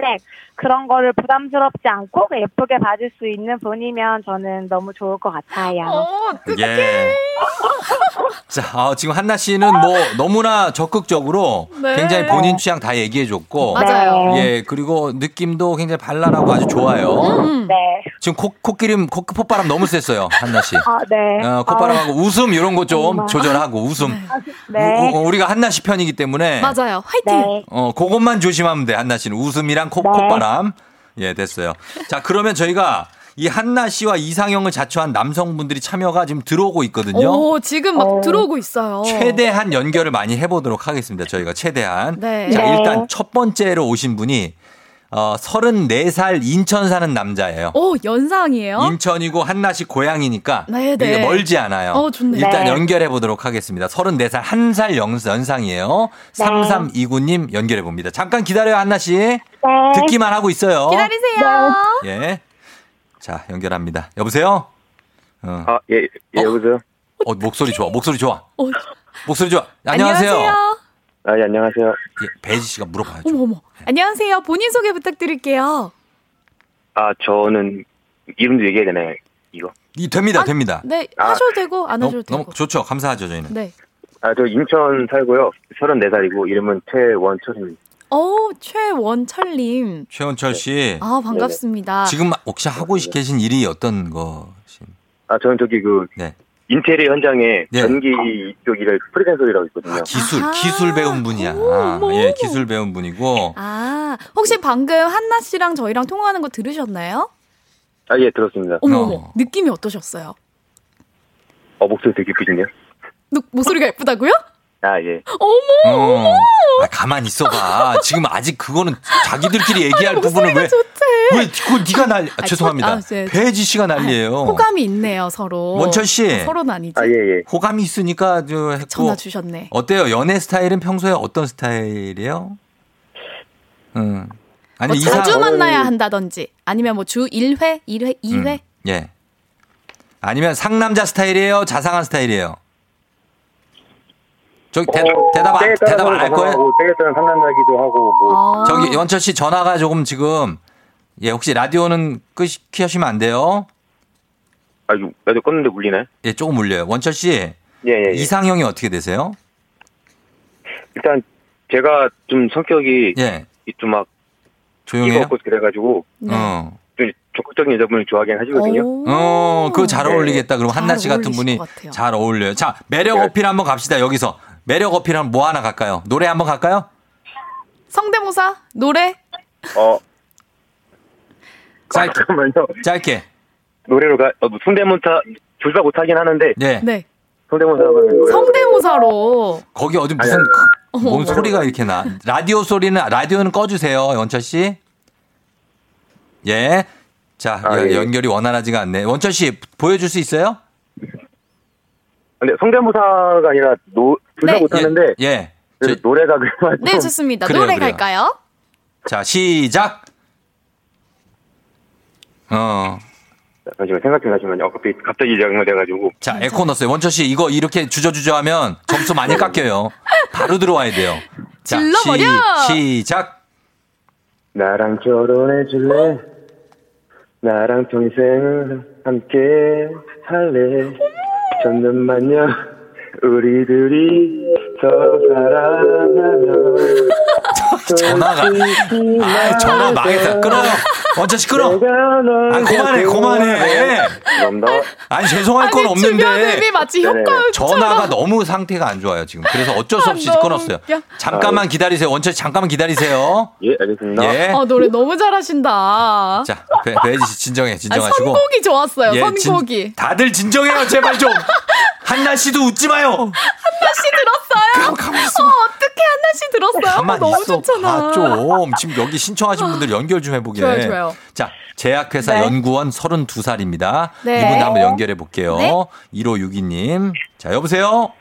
그런 거를 부담스럽지 않고 예쁘게 봐줄 수 있는 분이면 저는 너무 좋을 것 같아요. 예. 자, 어, 지금 한나 씨는 뭐 너무나 적극적으로 네. 굉장히 본인 취향 다 얘기해 줬고. 맞아요. 예, 그리고 느낌도 굉장히 발랄하고 아주 좋아요. 네. 지금 코, 코끼림, 코, 콧바람 너무 셌어요, 한나 씨. 아, 네. 어, 콧바람하고 웃음 이런 거 좀. 조절하고 웃음. 네. 우- 우- 우리가 한나 씨 편이기 때문에. 맞아요. 화이팅. 어, 그것만 조심하면 돼, 한나 씨는. 웃음이랑 코, 네. 콧바람. 예, 됐어요. 자, 그러면 저희가 이 한나 씨와 이상형을 자처한 남성분들이 참여가 지금 들어오고 있거든요. 오, 지금 막 들어오고 있어요. 최대한 연결을 많이 해보도록 하겠습니다. 저희가 최대한. 네. 자, 네. 일단 첫 번째로 오신 분이 어, 34살 인천 사는 남자예요. 오, 연상이에요? 인천이고 한나 씨 고향이니까 네, 네. 이게 멀지 않아요. 어, 좋네요. 일단 네. 연결해 보도록 하겠습니다. 34살 한 살 연상이에요. 네. 3329님 연결해 봅니다. 잠깐 기다려요, 한나 씨. 네. 듣기만 하고 있어요. 기다리세요. 예. 자, 연결합니다. 여보세요? 어. 아, 예, 예, 여보세요? 어, 목소리 좋아. 목소리 좋아. 어. 목소리 좋아. 안녕하세요. 아, 예, 안녕하세요. 예, 배지 씨가 물어봐야죠. 어머, 어머. 안녕하세요. 본인 소개 부탁드릴게요. 아, 저는 이름도 얘기해야 되나요? 이거. 이 됩니다, 됩니다. 네, 아. 하셔도 되고, 안 하셔도 너무, 되고. 너무 좋죠. 감사하죠, 저희는. 네. 아, 저 인천 살고요. 34살이고, 이름은 최원철입니다. 어, 최원철님. 최원철 씨. 아, 반갑습니다. 지금 혹시 하고 계신 일이 어떤 것이? 아, 아, 저는 저기 그 네. 인테리어 현장에 네. 전기 쪽 일을 프리랜서라고 있거든요. 기술 기술 배운 분이야. 예, 기술 배운 분이고. 아, 혹시 방금 한나 씨랑 저희랑 통화하는 거 들으셨나요? 아, 예, 들었습니다. 어머, 어머. 느낌이 어떠셨어요? 어, 목소리 되게 예쁘시네요. 노- 목소리가 예쁘다고요? 아, 예. 어머! 어. 아, 가만 있어봐. 지금 아직 그거는 자기들끼리 얘기할 부분을 왜? 왜 그걸 네가 날? 아, 아, 죄송합니다. 저- 아, 제- 배지 씨가 난리예요. 호감이 있네요, 서로. 원철 씨. 서로는 아니지. 아, 예, 예. 호감이 있으니까 저 했고. 전화 주셨네. 어때요? 연애 스타일은 평소에 어떤 스타일이에요? 음. 아니 뭐 이상 자주 만나야 한다든지 아니면 뭐 주 1회, 1회, 2회? 예. 아니면 상남자 스타일이에요? 자상한 스타일이에요? 저기 대, 대답 안, 대답 안 할 거예요? 때에 따라서는 상남자기도 하고, 뭐. 저기 원철 씨 전화가 조금 지금 예 혹시 라디오는 끄 키시면 안 돼요? 아, 유- 라디오 껐는데 울리나요? 예 조금 울려요. 원철 씨 예, 예, 예. 이상형이 어떻게 되세요? 일단, 제가 좀 성격이. 예. 좀 막. 조용해요? 없고 그래가지고. 어. 좀 적극적인 여자분을 좋아하긴 하시거든요. 어, 그거 잘 네. 어울리겠다. 그럼 잘 한나 씨 같은 분이 같아요. 잘 어울려요. 자, 매력 어필 한번 갑시다. 여기서. 매력 어필 한번 뭐 하나 갈까요? 노래 한번 갈까요? 성대모사? 노래? 어. 짧게. 잠깐만요. 짧게. 노래로 가, 어, 성대모사, 둘 다 못하긴 하는데. 네. 네. 성대모사 하면 노래. 성대모사로. 거기 어디 무슨 아니, 크- 뭔 소리가 이렇게 나? 라디오 소리는 라디오는 꺼주세요, 원철 씨. 예. 자, 아, 여- 예. 연결이 원활하지가 않네. 원철 씨 보여줄 수 있어요? 근데 성대모사가 아니라 노, 둘다 네. 못하는데. 예. 예. 그래서 노래가 그래가지고. 네, 좋습니다. 그래요, 노래 그래요. 갈까요? 자, 시작. 어. 잠시만 생각 좀 하시면요. 갑자기, 갑자기 장난돼가지고. 자, 에코 넣었어요. 원철 씨, 이거 이렇게 주저주저 하면 점수 많이 깎여요. 바로 들어와야 돼요. 자, 질러버려! 시, 시작. 나랑 결혼해 줄래? 나랑 평생을 함께 할래? 천년만년 우리들이 서로 사랑하며 [laughs] 전화가. 아, 전화 망했다. 끊어요. 씨 끊어. 아, 그만해, 그만해. 감사합니다. 아니, 죄송할 건 아니, 주변 없는데. 마치 효과음처럼. 전화가 너무 상태가 안 좋아요, 지금. 그래서 어쩔 수 없이 아, 너무 끊었어요. 잠깐만 기다리세요. 원철 씨, 잠깐만 기다리세요. 예, 알겠습니다. 예. 어, 노래 너무 잘하신다. 자, 배, 배지 씨, 진정해, 아, 진정하시고. 선곡이 좋았어요. 예, 선곡이. 진- 다들 진정해요, 제발 좀. [laughs] 한나 씨도 웃지 마요. 한나 씨 들었어요? 어, 어떻게 한나 씨 들었어요? 어, 가만 너무 있어 좋잖아. 봐, 좀. 지금 여기 신청하신 분들 연결 좀 해보게. 좋아요, 좋아요. 자, 제약회사 네. 연구원 32살입니다. 네. 이분 한번 연결해 볼게요. 네. 1562님. 자, 여보세요?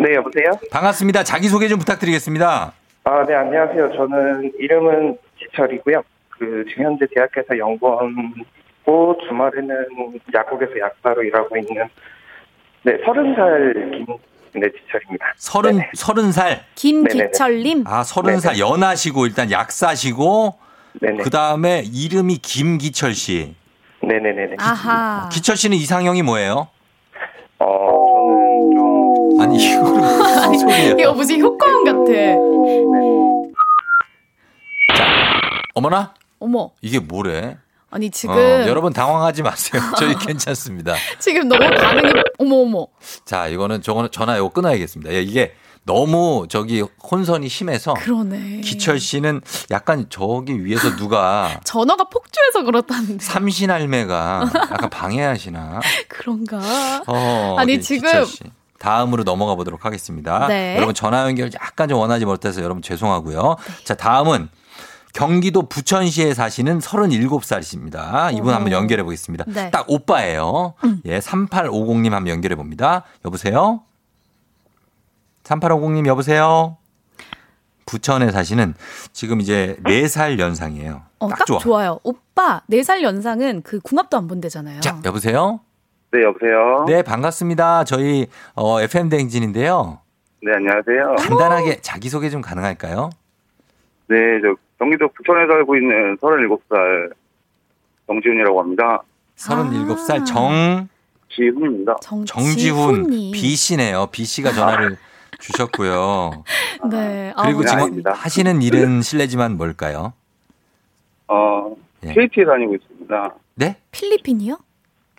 네, 여보세요? 반갑습니다. 자기소개 좀 부탁드리겠습니다. 아, 네, 안녕하세요. 저는 이름은 지철이고요. 그, 지금 현재 대학에서 연구원고 주말에는 약국에서 약사로 일하고 있는 네, 서른 살 김, 네, 지철입니다. 서른, 서른 살. 김기철님. 아, 서른 살 연하시고 일단 약사시고. 그 다음에 이름이 김기철 씨. 네네네네. 아하. 기철 씨는 이상형이 뭐예요? 어, 아니, 이거는 무슨 소리야. 이거 무슨 효과음 같아. 어머나? 어머. 이게 뭐래? 아니, 지금. 어, 여러분 당황하지 마세요. [laughs] 저희 괜찮습니다. [laughs] 지금 너무 반응이. 어머, 어머. 자, 이거는 저거는 전화 이거 끊어야겠습니다. 예, 이게 너무 저기 혼선이 심해서 그러네. 기철 씨는 약간 저기 위에서 누가 [laughs] 전화가 폭주해서 그렇다는데. 삼신 할매가 약간 방해하시나? [laughs] 그런가? 어, 아니, 지금. 다음으로 넘어가 보도록 하겠습니다. 네. 여러분 전화 연결 약간 좀 원하지 못해서 여러분 죄송하고요. 자, 다음은 경기도 부천시에 사시는 37살이십니다. 이분 오. 한번 연결해 보겠습니다. 네. 딱 오빠예요. 예, 3850님 한번 연결해 봅니다. 여보세요? 3850님 여보세요? 부천에 사시는 지금 이제 4살 연상이에요. 어, 딱 딱 좋아. 좋아요. 오빠, 4살 연상은 그 궁합도 안 본대잖아요. 자, 여보세요? 네, 여보세요? 네, 반갑습니다. 저희 어, FM 대행진인데요. 네, 안녕하세요. 간단하게 자기 소개 좀 가능할까요? 네, 저, 경기도 부천에 살고 있는 37살 정지훈이라고 합니다. 37살 정 지훈입니다. 정 지훈 B 씨네요. B 씨가 전화를 [laughs] 주셨고요. [laughs] 네. 아, 그리고 네, 지금 아닙니다. 하시는 일은 실례지만 뭘까요? 어, 예. KT에 다니고 있습니다. 네? 필리핀이요?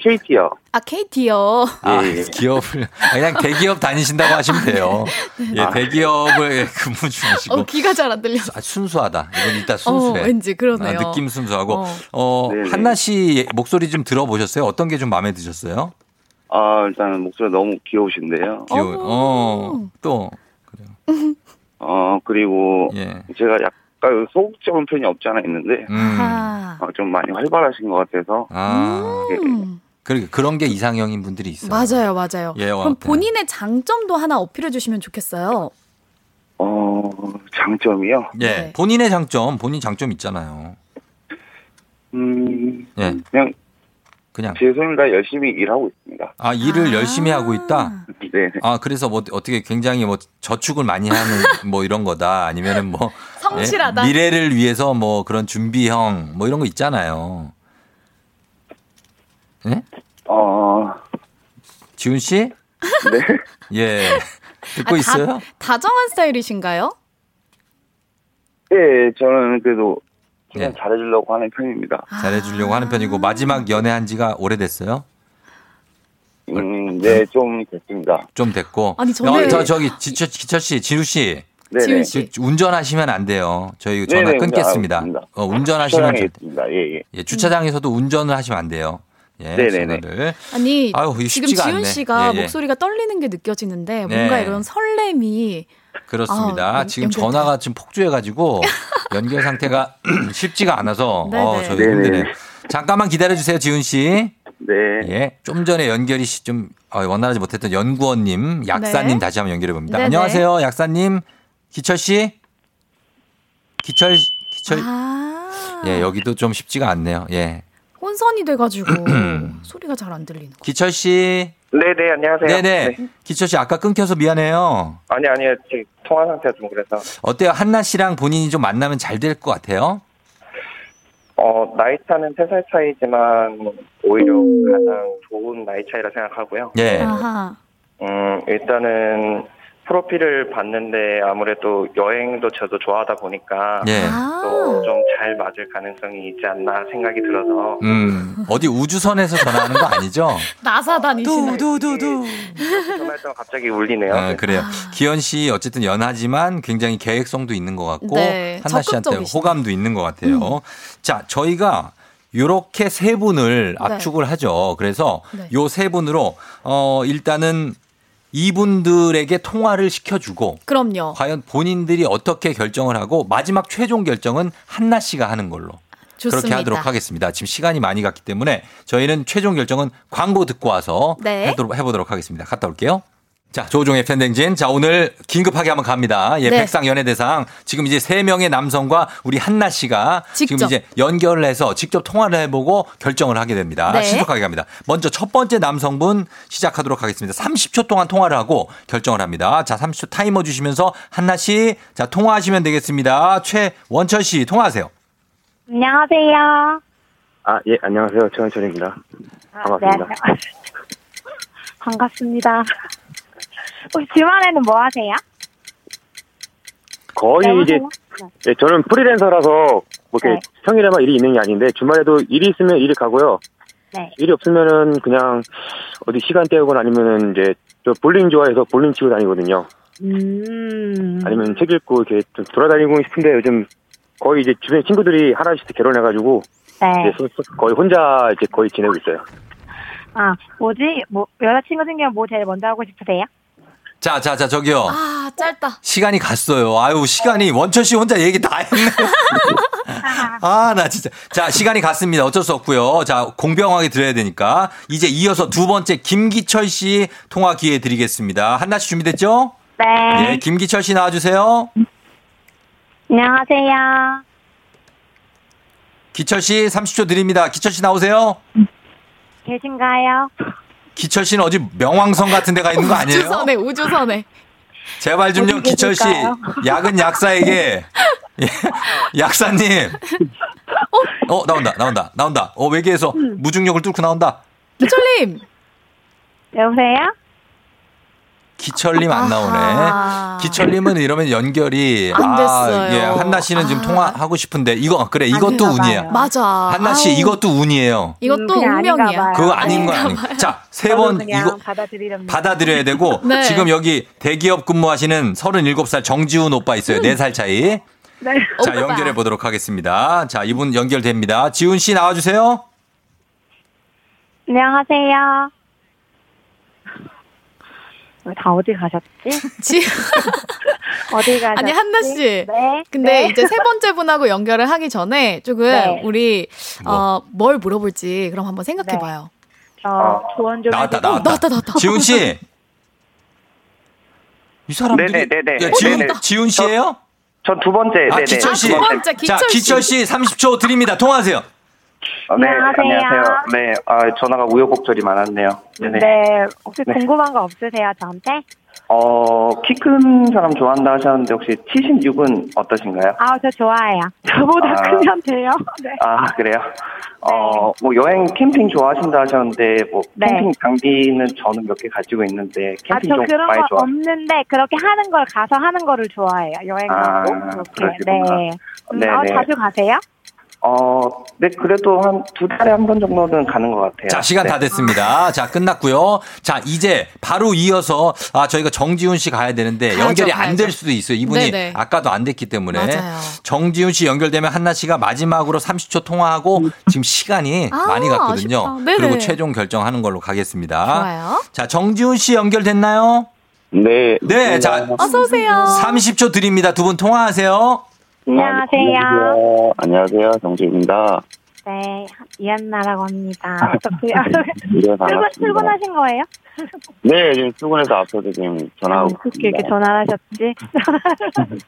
KT요. 아, KT요. 아, 예, 예. 기업을 그냥 대기업 다니신다고 하시면 돼요. 예, 아. 대기업을 근무 중이시고 어, 귀가 잘 안 들려. 아, 순수하다. 이건 일단 순수해. 어, 왠지 그러네요. 아, 느낌 순수하고. 어. 어, 네네. 한나 씨 목소리 좀 들어보셨어요? 어떤 게 좀 마음에 드셨어요? 아, 일단 목소리 너무 귀여우신데요. 귀여워. 어, 또. 어, 그리고 예. 제가 약간 소극적인 편이 없지 않아 있는데 음. 어, 좀 많이 활발하신 것 같아서 아. 음. 그러게 그런 게 이상형인 분들이 있어요. 맞아요, 맞아요. 예, 그럼 아무튼. 본인의 장점도 하나 어필해 주시면 좋겠어요. 어, 장점이요? 예. 네. 본인의 장점, 본인 장점 있잖아요. 음, 예. 그냥 그냥 다 열심히 일하고 있습니다. 아, 일을 열심히 하고 있다. 네. 아, 그래서 뭐 어떻게 굉장히 뭐 저축을 많이 하는 [laughs] 뭐 이런 거다. 아니면은 뭐 [laughs] 성실하다. 예? 미래를 위해서 뭐 그런 준비형 뭐 이런 거 있잖아요. 예? 어, 지훈 씨? 네. [laughs] 예. 듣고 아, 있어요? 다, 다정한 스타일이신가요? 예, 저는 그래도 예. 그냥 잘해주려고 하는 편입니다. 잘해주려고 하는 편이고 마지막 연애한 지가 오래됐어요? 음, 네, 좀 됐습니다. 좀 됐고. 아니, 저는- 어, 저 저기 지철 기철 씨, 지우 씨. 네네. 지- 운전하시면 안 돼요. 저희 전화 네네, 끊겠습니다. 알겠습니다. 어, 운전하시면 있습니다. 예, 예. 예, 주차장에서도 운전을 하시면 안 돼요. 예, 네네네. 전화를. 아니, 아유, 지금 지훈. 씨가 예, 예. 목소리가 떨리는 게 느껴지는데 네. 뭔가 이런 설렘이 그렇습니다. 아, 지금 연결돼. 전화가 지금 폭주해가지고 [laughs] 연결 상태가 [clears throat] 쉽지가 않아서. 어, 저희 네네. 힘드네요. 잠깐만 기다려주세요, 지훈 씨. 네. 예, 좀 전에 연결이 시- 좀 어, 원활하지 못했던 연구원님, 약사님 네. 다시 한번 연결해 봅니다. 네네. 안녕하세요, 약사님. 기철 씨. 기철, 기철. 아, 예, 여기도 좀 쉽지가 않네요. 예, 혼선이 돼가지고 [clears throat] 소리가 잘 안 들리는 거. 기철 씨. 네네, 안녕하세요. 네네. 기철 씨 아까 끊겨서 미안해요. 아니, 아니요. 지금 통화 상태가 좀 그래서. 어때요? 한나 씨랑 본인이 좀 만나면 잘 될 것 같아요? 어, 나이 차는 3살 차이지만 오히려 가장 좋은 나이 차이라 생각하고요. 예. 아하. 음, 일단은 프로필을 봤는데 아무래도 여행도 저도 좋아하다 보니까 예. 아. 또좀 잘 맞을 가능성이 있지 않나 생각이 들어서 음, 어디 우주선에서 전화하는 거 아니죠? [laughs] 나사 다니시는. 두두두두. 전화할 때 갑자기 울리네요. 아, 그래요. 기현 씨 어쨌든 연하지만 굉장히 계획성도 있는 것 같고 네, 한나 씨한테 적극적이시네. 호감도 있는 것 같아요. 자, 저희가 요렇게 세 분을 네. 압축을 하죠. 그래서 네. 요 세 분으로 어 일단은 이분들에게 통화를 시켜주고 그럼요. 과연 본인들이 어떻게 결정을 하고 마지막 최종 결정은 한나 씨가 하는 걸로 좋습니다. 그렇게 하도록 하겠습니다. 지금 시간이 많이 갔기 때문에 저희는 최종 결정은 광고 듣고 와서 네. 해보도록 하겠습니다. 갔다 올게요. 자, 조종의 팬댕진. 자, 오늘 긴급하게 한번 갑니다. 예, 네. 백상 연예대상. 지금 이제 세 명의 남성과 우리 한나 씨가 지금 직접. 이제 연결을 해서 직접 통화를 해보고 결정을 하게 됩니다. 네. 신속하게 갑니다. 먼저 첫 번째 남성분 시작하도록 하겠습니다. 30초 동안 통화를 하고 결정을 합니다. 자, 30초 타이머 주시면서 한나 씨, 자, 통화하시면 되겠습니다. 최원철 씨, 통화하세요. 안녕하세요. 아, 예, 안녕하세요. 최원철입니다. 아, 반갑습니다. 네. 반갑습니다. [laughs] 혹시 주말에는 뭐 하세요? 거의 네, 이제, 하세요? 예, 저는 프리랜서라서 뭐 이렇게 네. 평일에만 일이 있는 게 아닌데 주말에도 일이 있으면 일이 가고요. 네. 일이 없으면은 그냥 어디 시간 때우거나 아니면은 이제 저 볼링 좋아해서 볼링 치고 다니거든요. 음. 아니면 책 읽고 이렇게 좀 돌아다니고 싶은데 요즘 거의 이제 주변 친구들이 하나씩 결혼해가지고 네. 이제 거의 혼자 이제 거의 지내고 있어요. 아, 뭐지? 뭐, 여자친구 생기면 뭐 제일 먼저 하고 싶으세요? 자, 자, 자, 저기요. 아, 짧다. 시간이 갔어요. 아유, 시간이 원철 씨 혼자 얘기 다 했네. [laughs] 아, 나 진짜. 자, 시간이 갔습니다. 어쩔 수 없고요. 자, 공평하게 드려야 되니까. 이제 이어서 두 번째 김기철 씨 통화 기회 드리겠습니다. 한나 씨 준비됐죠? 네. 예, 김기철 씨 나와주세요. 안녕하세요. 기철 씨 30초 드립니다. 기철 씨 나오세요. 계신가요? 기철 씨는 어디 명왕성 같은 데가 있는 거 아니에요? 우주선에, 우주선에. 제발 좀요, 기철 씨. 약은 약사에게. [laughs] 예, 약사님. 어, 나온다, 나온다, 나온다. 어, 외계에서 무중력을 뚫고 나온다. 기철님! 여보세요? 기철님 안 나오네. 아하. 기철님은 이러면 연결이 안 됐어요. 예, 한나 씨는 지금 아. 통화하고 싶은데 이거 그래 이것도. 봐요. 맞아. 한나 씨 아우, 이것도 운이에요. 이것도 음, 운명이야. 그거 아닌 거 아니. 자, 세 번 이거. 받아들여야 되고 [laughs] 네. 지금 여기 대기업 근무하시는 37살 정지훈 오빠 있어요. 네 살 차이. 네. 자, 오빠. 연결해 보도록 하겠습니다. 자, 이분 연결됩니다. 지훈 씨 나와 주세요. 안녕하세요. 왜다 어디 가셨지? 지- [laughs] 어디 가셨지? 아니 한나 씨. 네. 근데 네. 이제 세 번째 분하고 연결을 하기 전에 조금 네. 우리 어, 뭘 물어볼지 그럼 한번 생각해 네. 봐요. 저 조언 좀 나왔다. 나왔다. 나왔다, 나왔다. 지훈 씨. 이 사람들이 네네네네. 야, 지훈 네네. 지훈 씨예요? 전 두 번째. 아, 네네. 기철 씨. 두 번째, 기철 자, 씨. 기철 씨 30초 드립니다. 통화하세요. 어, 네, 안녕하세요. 안녕하세요. 네, 아, 전화가 우여곡절이 많았네요. 네네. 네. 혹시 네. 궁금한 거 없으세요, 저한테? 어, 키 큰 사람 좋아한다 하셨는데 혹시 76은 어떠신가요? 아, 저 좋아해요. 저보다 아. 크면 돼요. [laughs] 네. 아, 그래요? 어, 뭐 여행 캠핑 좋아하신다 하셨는데 뭐 네. 캠핑 장비는 저는 몇 개 가지고 있는데 아, 캠핑 저좀 그런 많이 거 좋아. 없는데 그렇게 하는 걸 가서 하는 거를 좋아해요. 여행 아, 가고 그렇게. 그러시구나. 네. 음, 네네. 어, 자주 가세요? 어, 네, 그래도 한 두 달에 한 번 정도는 가는 것 같아요. 자, 시간 네. 다 됐습니다. 자, 끝났고요. 자, 이제 바로 이어서 아, 저희가 정지훈 씨 가야 되는데 가야죠, 연결이 안 될. 수도 있어요. 이분이 네네. 아까도 안 됐기 때문에. 맞아요. 정지훈 씨 연결되면 한나 씨가 마지막으로 30초 통화하고 지금 시간이 아, 많이 갔거든요. 네네. 그리고 최종 결정하는 걸로 가겠습니다. 좋아요. 자, 정지훈 씨 연결됐나요? 네. 네, 자, 어서 오세요. 30초 드립니다. 두 분 통화하세요. 안녕하세요. 안녕하세요. 정지입니다. 네, 이한나라고 합니다. [laughs] 어떻게 네, 출근, 반갑습니다. 출근하신 거예요? 네, 지금 출근해서 앞서서 지금 전화하고 어떻게 이렇게 전화를 하셨지? [laughs]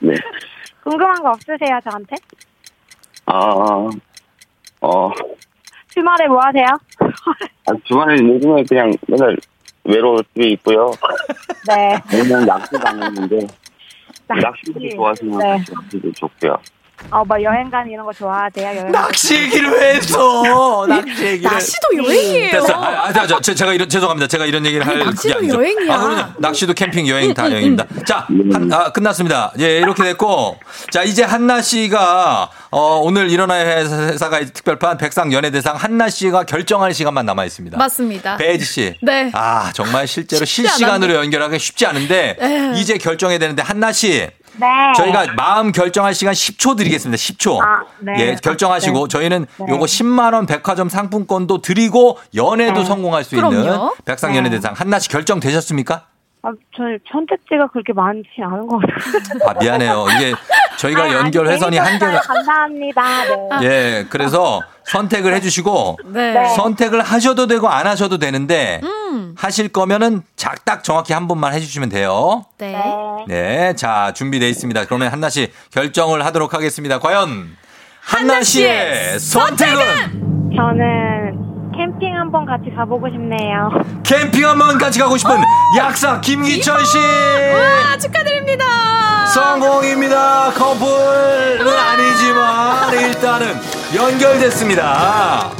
네. [laughs] 궁금한 거 없으세요, 저한테? 아, 어, 주말에 뭐 하세요? 아, 주말에 요즘에 그냥 맨날 외로워 집에 있고요. 네. 맨날 낚시도 안 했는데, 낚시. 낚시도 좋아하시면 네. 낚시도 좋고요. 어, 뭐 여행 가는 이런 거 좋아하세요? 여행 낚시 얘기를 왜 했어? [laughs] 낚시 얘기를. 낚시도 여행이에요. 됐어. 아, 아, 자, 저, 저, 제가 이런, 죄송합니다. 제가 이런 얘기를 할. 아니, 낚시도 아니죠. 여행이야. 아, 그럼요. 낚시도 캠핑 여행 다 여행입니다. 자, 한, 아, 끝났습니다. 예, 이렇게 됐고. 자, 이제 한나 씨가, 어, 오늘 일어나야 할 회사가 특별판 백상 연예대상 한나 씨가 결정할 시간만 남아 있습니다. 맞습니다. 배지 씨. 네. 아, 정말 실제로 실시간으로. 연결하기 쉽지 않은데, 네. 이제 결정해야 되는데, 한나 씨. 네. 저희가 마음 결정할 시간 10초 드리겠습니다. 10초. 아, 네. 예, 결정하시고 네. 저희는 네. 요거 10만 원 백화점 상품권도 드리고 연애도 네. 성공할 수 있는 그럼요. 백상 네. 연예 대상 한나 씨 결정되셨습니까? 아, 저 선택지가 그렇게 많지 않은 것 같아요. 아, 미안해요. 이게 저희가 아니, 연결 아니, 회선이. 한계가 감사합니다. 네. [laughs] 예, 그래서 선택을 해주시고 네. 네. 선택을 하셔도 되고 안 하셔도 되는데 음. 하실 거면은 자- 딱 정확히 한 번만 해주시면 돼요. 네. 네, 자 준비돼 있습니다. 그러면 한나 씨 결정을 하도록 하겠습니다. 과연 한나 씨의 선택은 저는 캠핑 한번 같이 가보고 싶네요. 캠핑 한번 같이 가고 싶은 약사 김기철 씨 와, 축하드립니다. 성공입니다. 커플은 아니지만 일단은 연결됐습니다.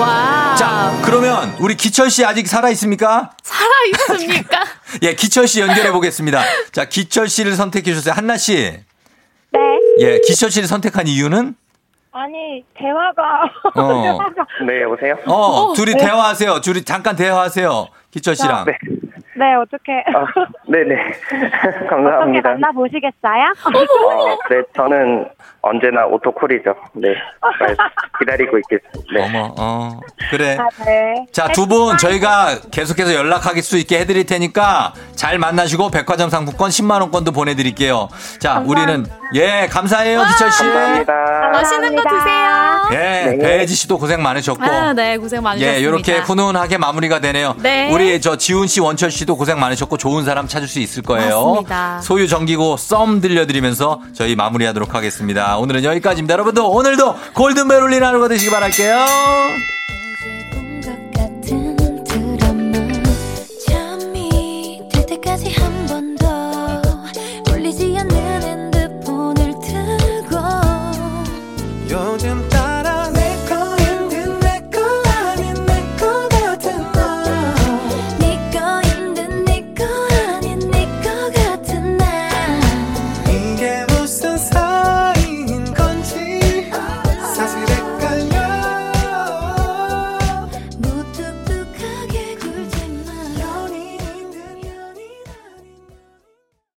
와. 자, 그러면 우리 기철 씨 아직 살아 있습니까? 살아 있습니까? [laughs] 예, 기철 씨 연결해 보겠습니다. 자, 기철 씨를 선택해 주셨어요. 한나 씨. 네. 예, 기철 씨를 선택한 이유는 아니, 대화가. 어. [laughs] 대화가. 네, 여보세요? 어, 둘이 네. 대화하세요. 둘이 잠깐 대화하세요. 기철 씨랑. 네. 네, 어떻게. 아, 네네. [laughs] [laughs] 어떻게 감사합니다. 만나 보시겠어요? 어, 네, 저는 언제나 오토콜이죠. 네. 잘 [laughs] 기다리고 있겠습니다. 네. 어머, 어. 그래. 아, 네. 자, 두 분 저희가 계속해서 연락할 수 있게 해드릴 테니까 잘 만나시고 백화점 상품권 10만원권도 보내드릴게요. 자, 우리는, 예, 감사해요, 기철 씨. 감사합니다. 맛있는 거 드세요. 예, 네. 배혜지 씨도 고생 많으셨고. 아, 네, 고생 많으셨습니다. 예, 이렇게 훈훈하게 마무리가 되네요. 네. 우리 저 지훈 씨, 원철 씨도 고생 많으셨고 좋은 사람 찾을 수 있을 거예요. 맞습니다. 소유 정기고 썸 들려드리면서 저희 마무리하도록 하겠습니다. 오늘은 여기까지입니다. 여러분들 오늘도 골든벨 울리는 하루가 되시기 바랄게요.